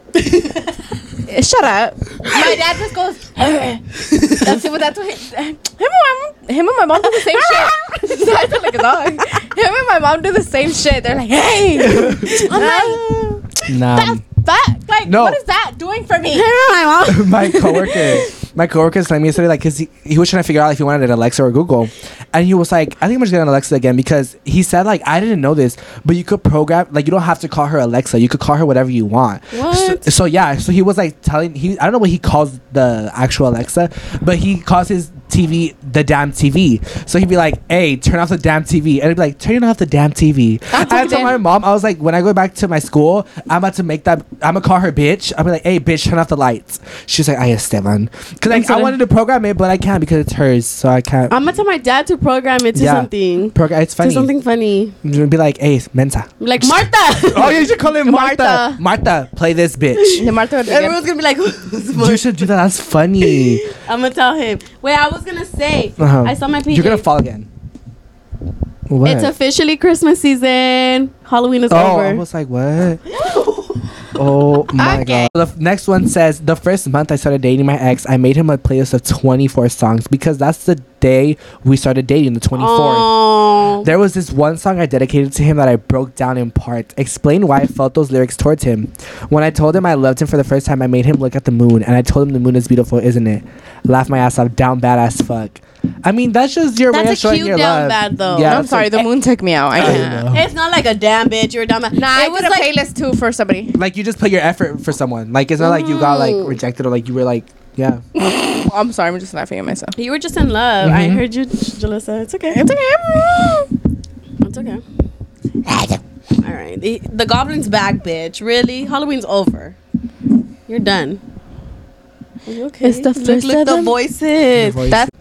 Eh, Shut up. My dad just goes. that's it. That's what he, him and my mom. Him and my mom do the same shit. So I feel like a dog. Him and my mom do the same shit. They're like, hey. I'm like, Nah. that's that. Like, No. what is that doing for me? my coworker, my coworker was telling me yesterday, like, cause he, he was trying to figure out if he wanted an Alexa or Google, and he was like, I think I'm just getting an Alexa again because he said like I didn't know this, but you could program like you don't have to call her Alexa, you could call her whatever you want. What? So, so yeah, so he was like telling he I don't know what he calls the actual Alexa, but he calls his TV the damn TV. So he'd be like, "Hey, turn off the damn TV," and he'd be like, "Turn off the damn TV." That's I told my mom, I was like, when I go back to my school, I'm about to make that. I'm gonna call her bitch. I'm like, "Hey, bitch, turn off the lights." She's like, "I Esteban," because like, I wanted to program it, but I can't because it's hers, so I can't. I'm gonna tell my dad to program it to Yeah. something. program. It's funny. To funny. something funny. You'd be like, "Hey, Mensa." Like Martha. Oh, yeah, you should call it Martha. Martha. Martha, play this bitch. The Martha Everyone's gonna be like, you should do that. That's funny. I'm gonna tell him. Wait, I was gonna say. Uh-huh. I saw my PJ. You're gonna fall again. What? It's officially Christmas season. Halloween is oh, I was like, what? Oh my Okay. god. The next one says the first month I started dating my ex, I made him a playlist of 24 songs because that's the day we started dating, the 24th. Oh. There was this one song I dedicated to him that I broke down in parts. Explain why I felt those lyrics towards him. When I told him I loved him for the first time, I made him look at the moon, and I told him the moon is beautiful, isn't it? Laugh my ass off, down bad as fuck. I mean, that's just your way That's of a showing cute your down love. bad, though. Yeah, I'm it's sorry, like- the moon took me out. I I can't. know. It's not like a damn bitch. You're a dumb. Nah, it I was did a like playlist too for somebody. like you just put your effort for someone. Like it's not like you got like rejected or like you were like, yeah. I'm sorry, I'm just laughing at myself. you were just in love. I Mhm. heard you, Julysa. It's okay. It's okay. It's okay. All right. The, the goblin's back, bitch. Really? Halloween's over. You're done. Are you okay? It's the first look of the them. voices. That's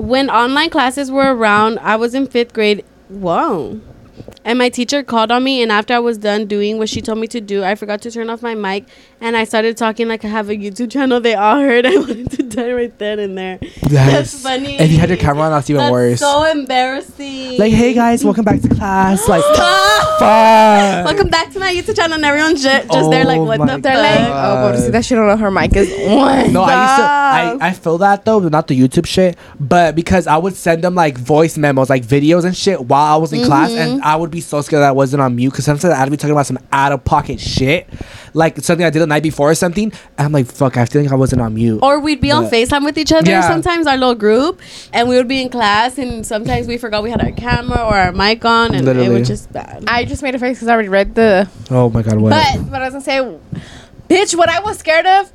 When online classes were around, I was in fifth grade. Whoa. And my teacher called on me, and after I was done doing what she told me to do, I forgot to turn off my mic, and I started talking like I have a YouTube channel. They all heard. I wanted to die right then and there. That's funny. If you had your camera on, that's even That's worse. so embarrassing. like, hey guys, welcome back to class. Like, fuck. Welcome back to my YouTube channel, and everyone's ju- just there like, Oh what my the they're fuck? like, God. oh, pobrecita, she don't know her mic is on. No, I used to. I, I feel that though, but not the YouTube shit. But because I would send them like voice memos, like videos and shit while I was in class, Mm-hmm. and I would be so scared that I wasn't on mute because sometimes I'd be talking about some out of pocket shit, like something I did the night before or something. And I'm like, fuck, I feel like I wasn't on mute. Or we'd be on But- FaceTime with each other Yeah. sometimes, our little group, and we would be in class, and sometimes we forgot we had our camera or our mic on, and it was just bad. I just made a face because I already read the. oh my god, what? But what I was gonna say, bitch, what I was scared of,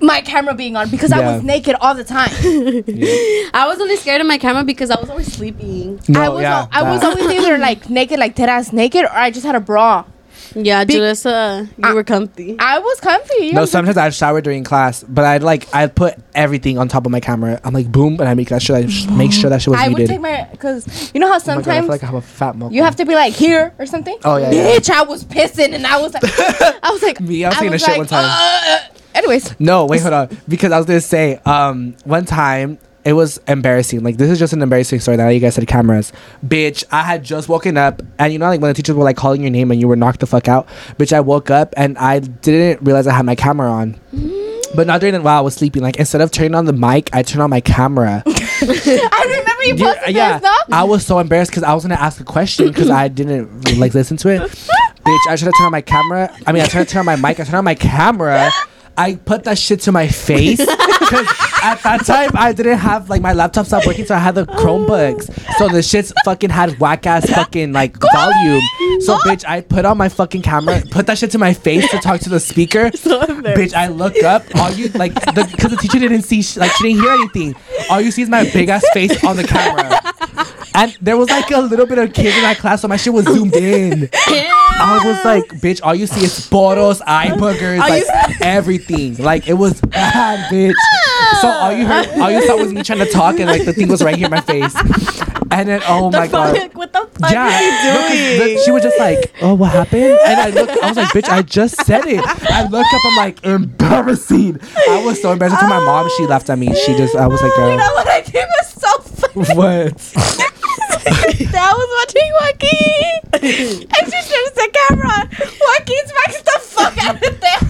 my camera being on because I was naked all the time. I was only scared of my camera because I was always sleeping. no, I was, yeah, al- I was always either like naked, like dead ass naked, or I just had a bra. Yeah, Be- Julysa, you I- were comfy. I was comfy. No, I- sometimes I'd shower during class, but I'd like I'd put everything on top of my camera. I'm like boom, and I make that sure I sh- make sure that shit was I would take my because you know how Oh God, I sometimes feel like I have a fat mocha. you have to be like here or something. Oh, yeah, yeah. bitch! I was pissing and I was like, I was like, Me, I was taking a shit like, one time. "Uh." anyways, No, wait, hold on. Because I was gonna say, um, one time it was embarrassing. Like this is just an embarrassing story. Now you guys had cameras, bitch. I had just woken up, and you know, like when the teachers were like calling your name and you were knocked the fuck out, bitch. I woke up and I didn't realize I had my camera on. But not during the while I was sleeping. Like instead of turning on the mic, I turned on my camera. I remember you Yeah, uh, posted yeah. this. I was so embarrassed because I was gonna ask a question because I didn't like listen to it. Bitch, I should have turned on my camera. I mean, I tried to turn on my mic. I turned on my camera. I put that shit to my face because at that time I didn't have like my laptop stopped working, so I had the Chromebooks. So the shits fucking had whack ass fucking like volume. So bitch, I put on my fucking camera, put that shit to my face to talk to the speaker. bitch, I look up. All you like because the, teacher didn't see sh- like she didn't hear anything. All you see is my big ass face on the camera. And there was like a little bit of kids in that class, so my shit was zoomed in. I was like, bitch, all you see is boros, eye boogers, like everything. Like it was bad, bitch. So all you heard, all you saw was me trying to talk, and like the thing was right here in my face. And then, oh my god. What the fuck Yeah, are you doing? the- she was just like, "Oh, what happened?" And I looked, I was like, "Bitch, I just said it." I looked up, I'm like, embarrassing. I was so embarrassed. To my mom, she laughed at me. She just, I was like, You "Girl, know what I did was so funny. what?" I was watching Joaquin, and she turns the camera on. Joaquin smacks the fuck out of there.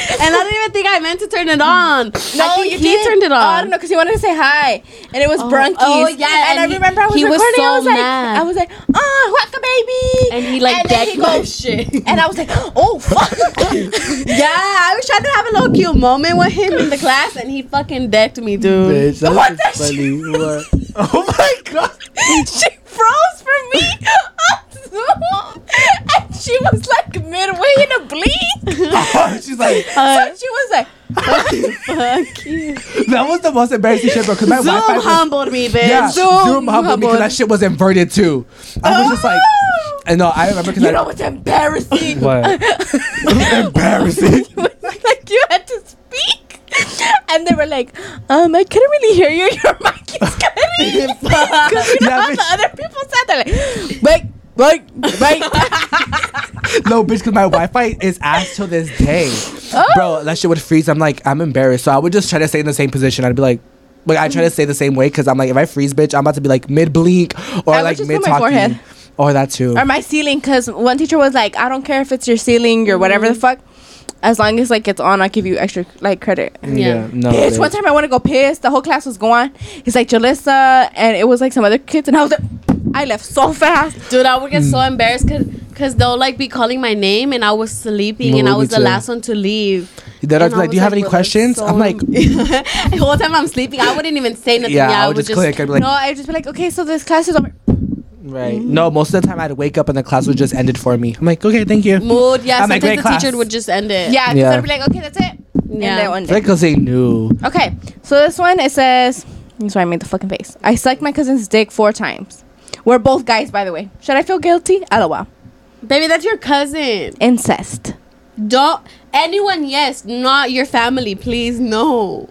and I didn't even think I meant to turn it mm. on. I think he did. turned it Oh, I don't know because he wanted to say hi, and it was Oh, oh Brunkies. oh, yeah, and, I and he- remember I was he was recording. I so was like, mad. I was like, oh, Waka baby, And he like and then decked he my goes, shit. and I was like, oh fuck. Yeah, I was trying to have a little cute moment with him in the class, and he fucking decked me, dude. Bitch, that What was the funny. What? Oh my god. she froze for me on Zoom, and she was like midway in a bleed. She's like, so she was like, Fuck you. that was the most embarrassing shit, bro. Because my Zoom Wi-Fi was, humbled me, bitch. yeah, Zoom Zoom, humbled me because that shit was inverted too. I was just like, and no, I remember because you I know what's embarrassing? what embarrassing. like you had to speak, and they were like, um, I couldn't really hear you. Your mic is cutting. Because you know Yeah, how the other people said they're like, wait, wait, wait. no, bitch, because my Wi-Fi is ass till this day, Oh. bro. That shit would freeze. I'm like, I'm embarrassed, so I would just try to stay in the same position. I'd be like. Like I try to stay the same way because I'm like if I freeze, bitch, I'm about to be like mid blink or I like mid put my forehead. talking, or that too. or my ceiling, because one teacher was like, I don't care if it's your ceiling or whatever the mm. fuck. As long as like it's on, I'll give you extra like credit. Yeah. no. Bitch, bitch. one time I want to go piss. The whole class was gone. He's like Julysa, and it was like some other kids, and I was like, I left so fast. Dude, I would get Mm. so embarrassed because cause they'll like be calling my name and I was sleeping and I was the too. last one to leave. Then I'd And be I like, "Do you was have any well, that's questions?" so- I'm like, the whole time I'm sleeping, I wouldn't even say nothing. Yeah, Yeah, I I would would just click. I'd be like, no, I'd just be like, okay, so this class is over. Right. Mm-hmm. No, most of the time I'd wake up and the class would just end it for me. I'm like, okay, thank you. mood. Yeah, I'm sometimes great the class. teacher would just end it. Yeah, Yeah. yeah. I'd be like, okay, that's it. And Yeah. then one It's like day. because they knew. Okay, so this one it says. That's why I made the fucking face. I sucked my cousin's dick four times. We're both guys, by the way. Should I feel guilty? LOL. Baby, that's your cousin. Incest. Don't anyone. Yes, not your family. Please, no.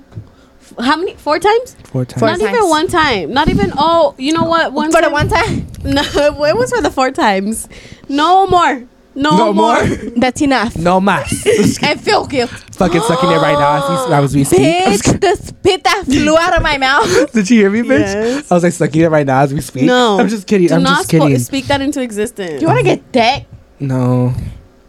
F- How many? Four times? Four times. Four not times. even one time. Not even. Oh, you know what? One For the one time, No, it was for the four times. No more. No, No more. more. that's enough. No mas. I feel guilty. fucking sucking it right now as we, as we speak. Bitch, the spit that flew out of my mouth. Did you hear me, bitch? Yes. I was like sucking it right now as we speak. No. I'm just kidding. Do I'm not just kidding. spo- speak that into existence. Do you want to get dick? no.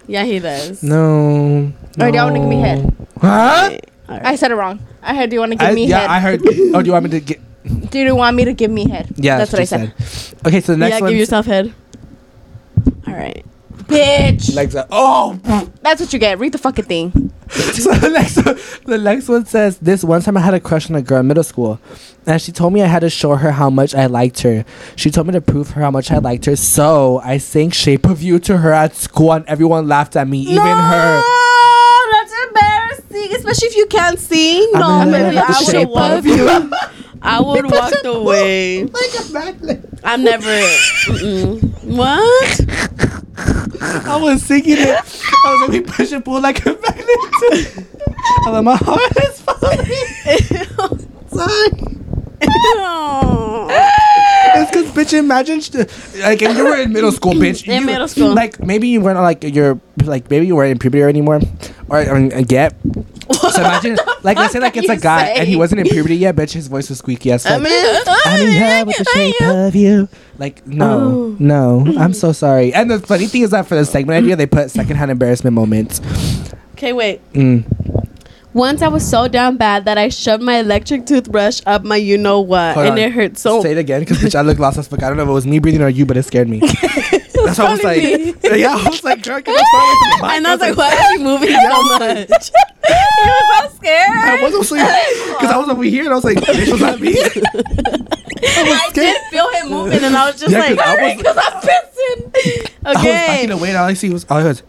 Yeah, he does. No. Or do you want to give me no. head? Huh? I said it wrong. I heard. Do you want to give I, me yeah, head? Yeah, I heard. Oh, do you want me to get? do you want me to give me head? Yeah, that's what I she said. Okay, so the next one. yeah, one. give yourself head. All right. Bitch. Like that. Oh. That's what you get. Read the fucking thing. so the next one, the next one says this one time I had a crush on a girl in middle school, and she told me I had to show her how much I liked her. She told me to prove her how much I liked her, so I sang "Shape of You" to her at school, and everyone laughed at me, even her. Embarrassing, especially if you can't sing. I'm no, have to I would shape walk of you. I would walk away. Like a magnet. I'm never. Mm-mm. What? I was singing it. I was like, we push and pull like a magnet. I'm like, my heart is falling. Sorry. It's because, bitch, imagine, like, if you were in middle school, bitch. In you- middle school. Like, maybe you weren't, like, you're, like, maybe you weren't in puberty anymore. Or, I mean, get. So imagine, like, let's say, like, it's a guy and he wasn't in puberty yet, bitch, his voice was squeaky as fuck. I mean, I'm in love with the shape of you. Like, no, no, I'm so sorry. And the funny thing is that for the segment idea, they put secondhand embarrassment moments. okay, wait. Mm. Once I was so down bad that I shoved my electric toothbrush up my you know what, Hold and on. it hurt so. Say it again, because bitch, I look lost as fuck. I don't know if it was me breathing or you, but it scared me. That's why I was like, yeah, I was like, girl, far away from the. And I was like, why are you moving so much? you were so scared. I was also because I was over here and I was like, bitch, was that me? I did feel him moving, and I was just Yeah, like, 'cause I was- because I'm pissing. I was Okay. backing away and all I see was all I was.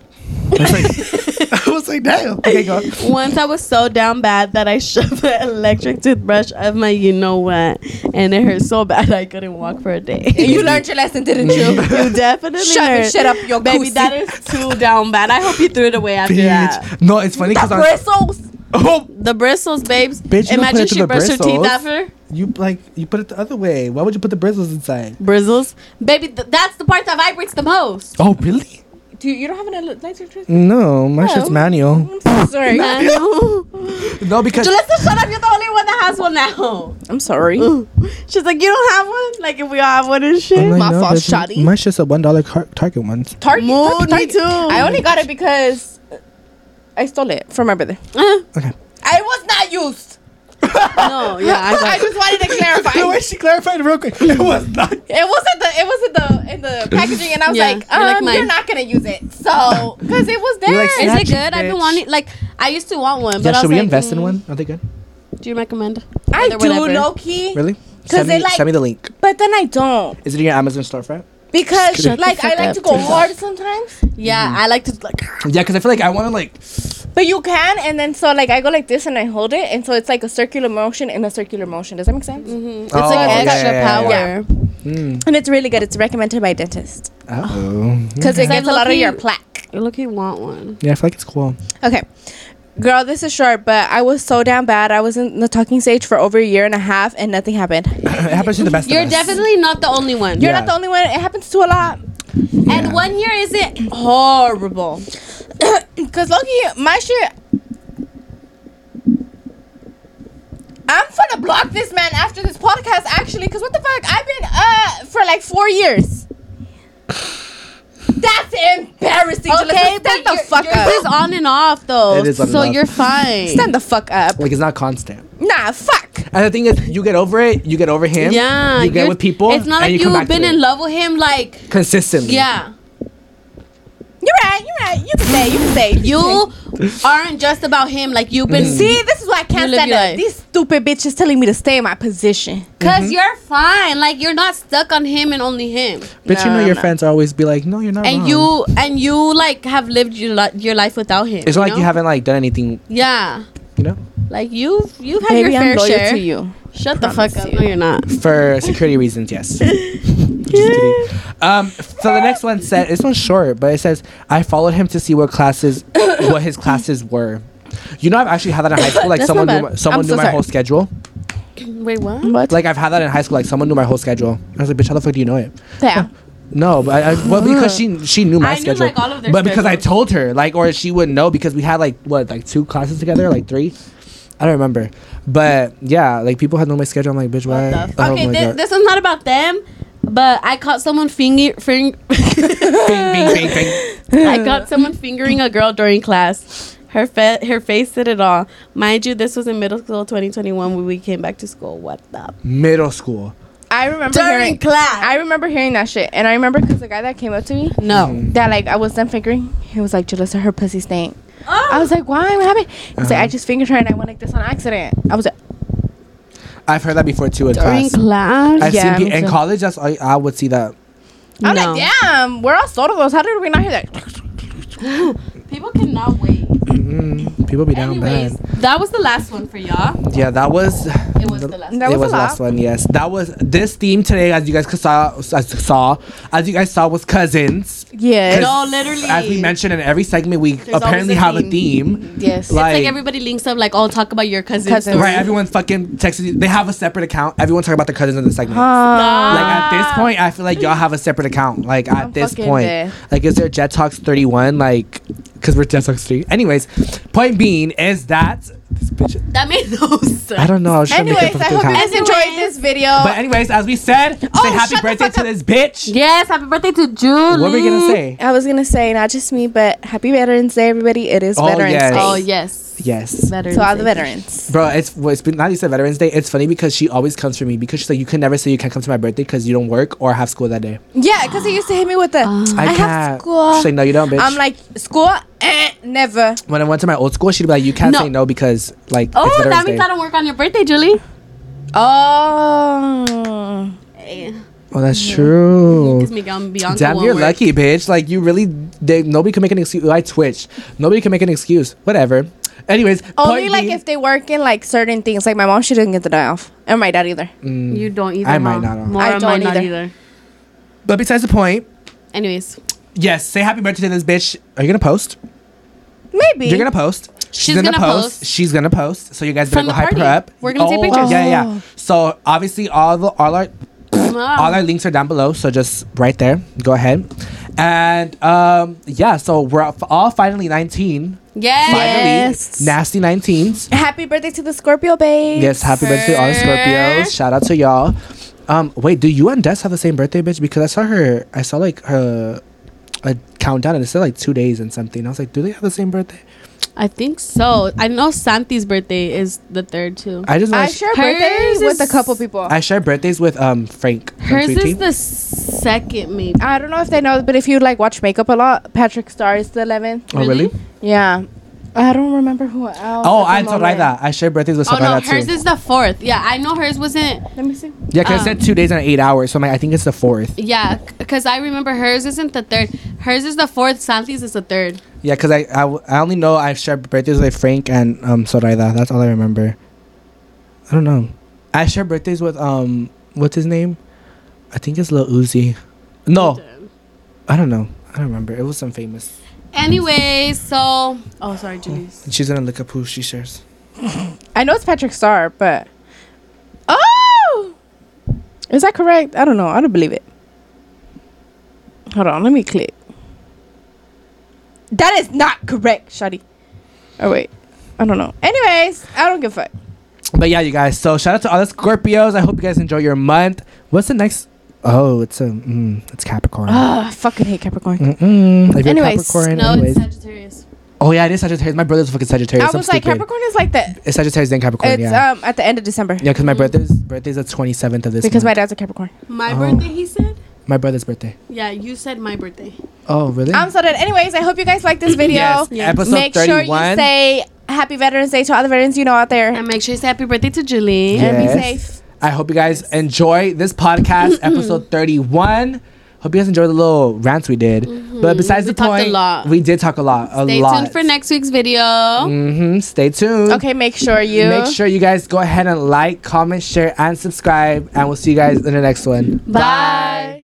I was like, I was like, damn. Okay, go. on. Once I was so down bad that I shoved an electric toothbrush up my you know what, and it hurt so bad I couldn't walk for a day. you learned your lesson, didn't you? you definitely Shove learned. it shit up your Baby, goosey. that is too down bad. I hope you threw it away after that. Bitch. No, it's funny because I bristles. oh, The bristles, babes. Bitch, you Imagine it she brushed her teeth after. you like you put it the other way. Why would you put the bristles inside? Bristles. Baby, th- that's the part that vibrates the most. Oh, really? Do you, you don't have an electric tooth? No, my shit's manual. I'm so sorry. I know. No, because Jalissa, shut up. You're the only one that has one now. I'm sorry. She's like, you don't have one? Like, if we all have one and shit. I'm like, My no, fault, bitch, shoddy. My shit's a one dollar car- Target ones. Target. Mood, Target. me too. I only got it because I stole it from my brother. Uh, Okay. I was not used. No, yeah, I I just wanted to clarify. The way she clarified it real quick, it was not. It wasn't the it wasn't the in the packaging, and I was Yeah, like, you're like um, you're not gonna use it, so because it was You're there. like, Is it it, good? I've been wanting, like, I used to want one, but Yeah, I was should we like, invest in mm, one? Are they good? Do you recommend? I do whatever. low key, Really? 'Cause Send they me, like- send me the link. but then I don't Is it in your Amazon storefront? because like I like to go hard sometimes. Yeah, I like to, like, Yeah, because I feel like I want to like. But you can, and then so like I go like this and I hold it, and so it's like a circular motion in a circular motion. Does that make sense? mhm. it's Oh, like yeah, extra yeah, yeah, yeah. power. Mm. And it's really good. It's recommended by dentist Oh. because Okay. it gets a lot of your plaque. You look, you want one. Yeah, I feel like it's cool. Okay. Girl, this is short, but I was so damn bad. I was in the talking stage for over a year and a half, and nothing happened. it happens to the best You're of us. definitely not the only one. You're Yeah. not the only one. It happens to a lot. And one year isn't horrible. Cause lowkey, my shit. I'm gonna block this man after this podcast. Actually, cause what the fuck? I've been uh for like four years. That's embarrassing. Okay, Julysa. stand the your- fuck yours up. is on and off though. It is on and so off. you're fine. Stand the fuck up. Like it's not constant. Nah, fuck. And the thing is, you get over it. You get over him. yeah, You get with people. It's not and like you you've been in love with him. Like, consistently. yeah, You're right. You're right. You can say. You can say. you aren't just about him. Like you've been. See, this is why I can't stand your it. life. These stupid bitches telling me to stay in my position. Because Mm-hmm. you're fine. Like you're not stuck on him and only him. But you know I'm your not. friends always be like, no, you're not. And wrong. you and you like have lived your li- your life without him. It's not like know? you haven't like done anything. Yeah. You know, Like you've you've had Baby, your I'm fair loyal share. to you. Shut the fuck up. you. No, you're not. for security reasons, yes. Just kidding. Um, so the next one said this one's short, but it says I followed him to see what classes, what his classes were. You know, I've actually had that in high school. Like That's someone not knew, bad. my, someone I'm knew so my sorry. whole schedule. Wait, what? What? Like I've had that in high school. Like someone knew my whole schedule. I was like, bitch, how the fuck do you know it? Yeah. No, but I, I well because she she knew my I knew, schedule. like, all of their but because I schedules. told her, like, or she wouldn't know because we had like what like two classes together, like three. I don't remember, but yeah, like people had known my schedule. I'm like, bitch, why? What the f- oh okay, my thi- God. this one's not about them, but I caught someone finger fing- Bing, bing, bing, bing. I caught someone fingering a girl during class. Her fa- her face said it all. Mind you, this was in middle school 2021 when we came back to school. What the? Middle school. I remember During hearing. class. I remember hearing that shit, and I remember because the guy that came up to me, no. Mm. that like I was done fingering, he was like, "Julysa, her pussy stank." Oh. I was like, "Why? What happened?" He's like, Uh-huh. "I just fingered her and I went like this on accident." I was like, I've heard that before too in during class. class. I've Yeah, seen me pe- in too. college. That's I, I would see that. "I'm No. like, damn, we're all sordos. How did we not hear that?" People cannot wait. Mm-mm. People be down Anyways, bad. that was the last one for y'all. Yeah, that was. It was the last. That it was was the last one. Yes, that was this theme today. As you guys could saw, as saw, as you guys saw, was cousins. Yes. No, literally. As we mentioned in every segment, we There's apparently a have a theme. Yes. It's like, like- everybody links up like, oh, talk about your cousins. Cousins. Right, everyone's fucking texting. They have a separate account. Everyone's talking about their cousins in the segment. Ah. Like at this point, I feel like y'all have a separate account. Like at I'm this point, dead. like is there Jet Talks thirty one? Like, because we're Jet Talks three. Anyways, point being is that this bitch. That made no sense. I don't know. I was trying to Anyways, make I a hope you guys enjoyed this video. But anyways, as we said, say Oh, happy birthday to this bitch. Yes, happy birthday to Julie. What were we gonna say? I was gonna say not just me, but Happy Veterans Day, everybody. It is Oh, Veterans yes. Day. Oh yes. Yes. Veterans To all the veterans. Bro, it's well, it's been now you said Veterans Day. It's funny because she always comes for me because she's like, you can never say you can't come to my birthday because you don't work or have school that day. Yeah, because he used to hit me with the. I, I, have can't. school. She's like, no, you don't, bitch. I'm like, school? Eh, never. when I went to my old school, she'd be like, you can't No. say no because like it's Oh, Veterans that means Day. I don't work on your birthday, Julie. Oh. Hey, Oh, that's true. Kiss me, um, Bianca Damn, won't you're work. lucky, bitch. Like you really, they, nobody can make an excuse. I twitch. Nobody can make an excuse. Whatever. Anyways, Only point like being- if they work in like certain things. Like my mom, she didn't get the day off. And my dad either. Mm. You don't either. I might huh? not. Laura I don't not either. either. But besides the point, Anyways, yes, say happy birthday to this bitch. Are you gonna post? Maybe. You're gonna post. She's gonna post. She's gonna post. So you guys better From go the hype her party. up. We're gonna take Oh, pictures. Yeah, yeah. So obviously all the all our all our links are down below. So just right there. Go ahead. And um yeah, so we're all- all finally 19. yes. Finally, nasty 19s. Happy birthday to the Scorpio babe. Yes, happy birthday to all the Scorpios. Shout out to y'all. Um, wait, do you and Des have the same birthday, bitch? Because I saw her, I saw like her countdown and it said like two days and something. I was like, do they have the same birthday? I think so. I know Santi's birthday is the third too. I just know I I, share Hers birthdays with a couple people. I share birthdays with um Frank. Hers is the second, maybe. I don't know if they know, but if you like watch makeup a lot, Patrick Starrr is the 11th. Oh really? Yeah. I don't remember who else. Oh, at I the told moment. I share birthdays with Oh no, hers too. is the fourth. Yeah, I know hers wasn't. Let me see. yeah, because it um, said two days and eight hours. So I'm like, I think it's the fourth. Yeah, because I remember hers isn't the third. Hers is the fourth. Santi's is the third. Yeah, because I, I w- I only know I've shared birthdays with Frank and um Soraya. That's all I remember. I don't know. I share birthdays with um what's his name? I think it's Lil Uzi. No, I don't know. I don't remember. It was some famous. Anyway, so oh sorry, mm. Julie's. She's gonna look up who she shares. I know it's Patrick Starrr, but oh, is that correct? I don't know. I don't believe it. Hold on, let me click. That is not correct, Shadi. Oh wait, I don't know. Anyways, I don't give a fuck. But yeah, you guys. So shout out to all the Scorpios. I hope you guys enjoy your month. What's the next? Oh, it's a mm, it's Capricorn. Ah, I fucking hate Capricorn. Mm-mm. If you're Anyways, Capricorn, No, anyways. it's Sagittarius. oh yeah, it is Sagittarius. My brother's fucking Sagittarius. I I'm was like, stupid. Capricorn is like the. It's Sagittarius then Capricorn. It's yeah. um at the end of December yeah, because my brother's birthday's the 27th of this because my dad's a Capricorn. My Oh. birthday, he said. my brother's birthday. Yeah, you said my birthday. Oh really? I'm so dead. Anyways, I hope you guys like this video. Yes. Yeah. Episode Make 31. sure you say Happy Veterans Day to all the veterans you know out there. And make sure you say happy birthday to Julie. Yeah. And be safe. I hope you guys enjoy this podcast, episode 31. Hope you guys enjoyed the little rants we did. But besides Mm-hmm. We the point, we did talk a lot. A Stay lot. tuned for next week's video. Mm-hmm. Stay tuned. Okay, make sure you. Make sure you guys go ahead and like, comment, share, and subscribe. And we'll see you guys in the next one. Bye.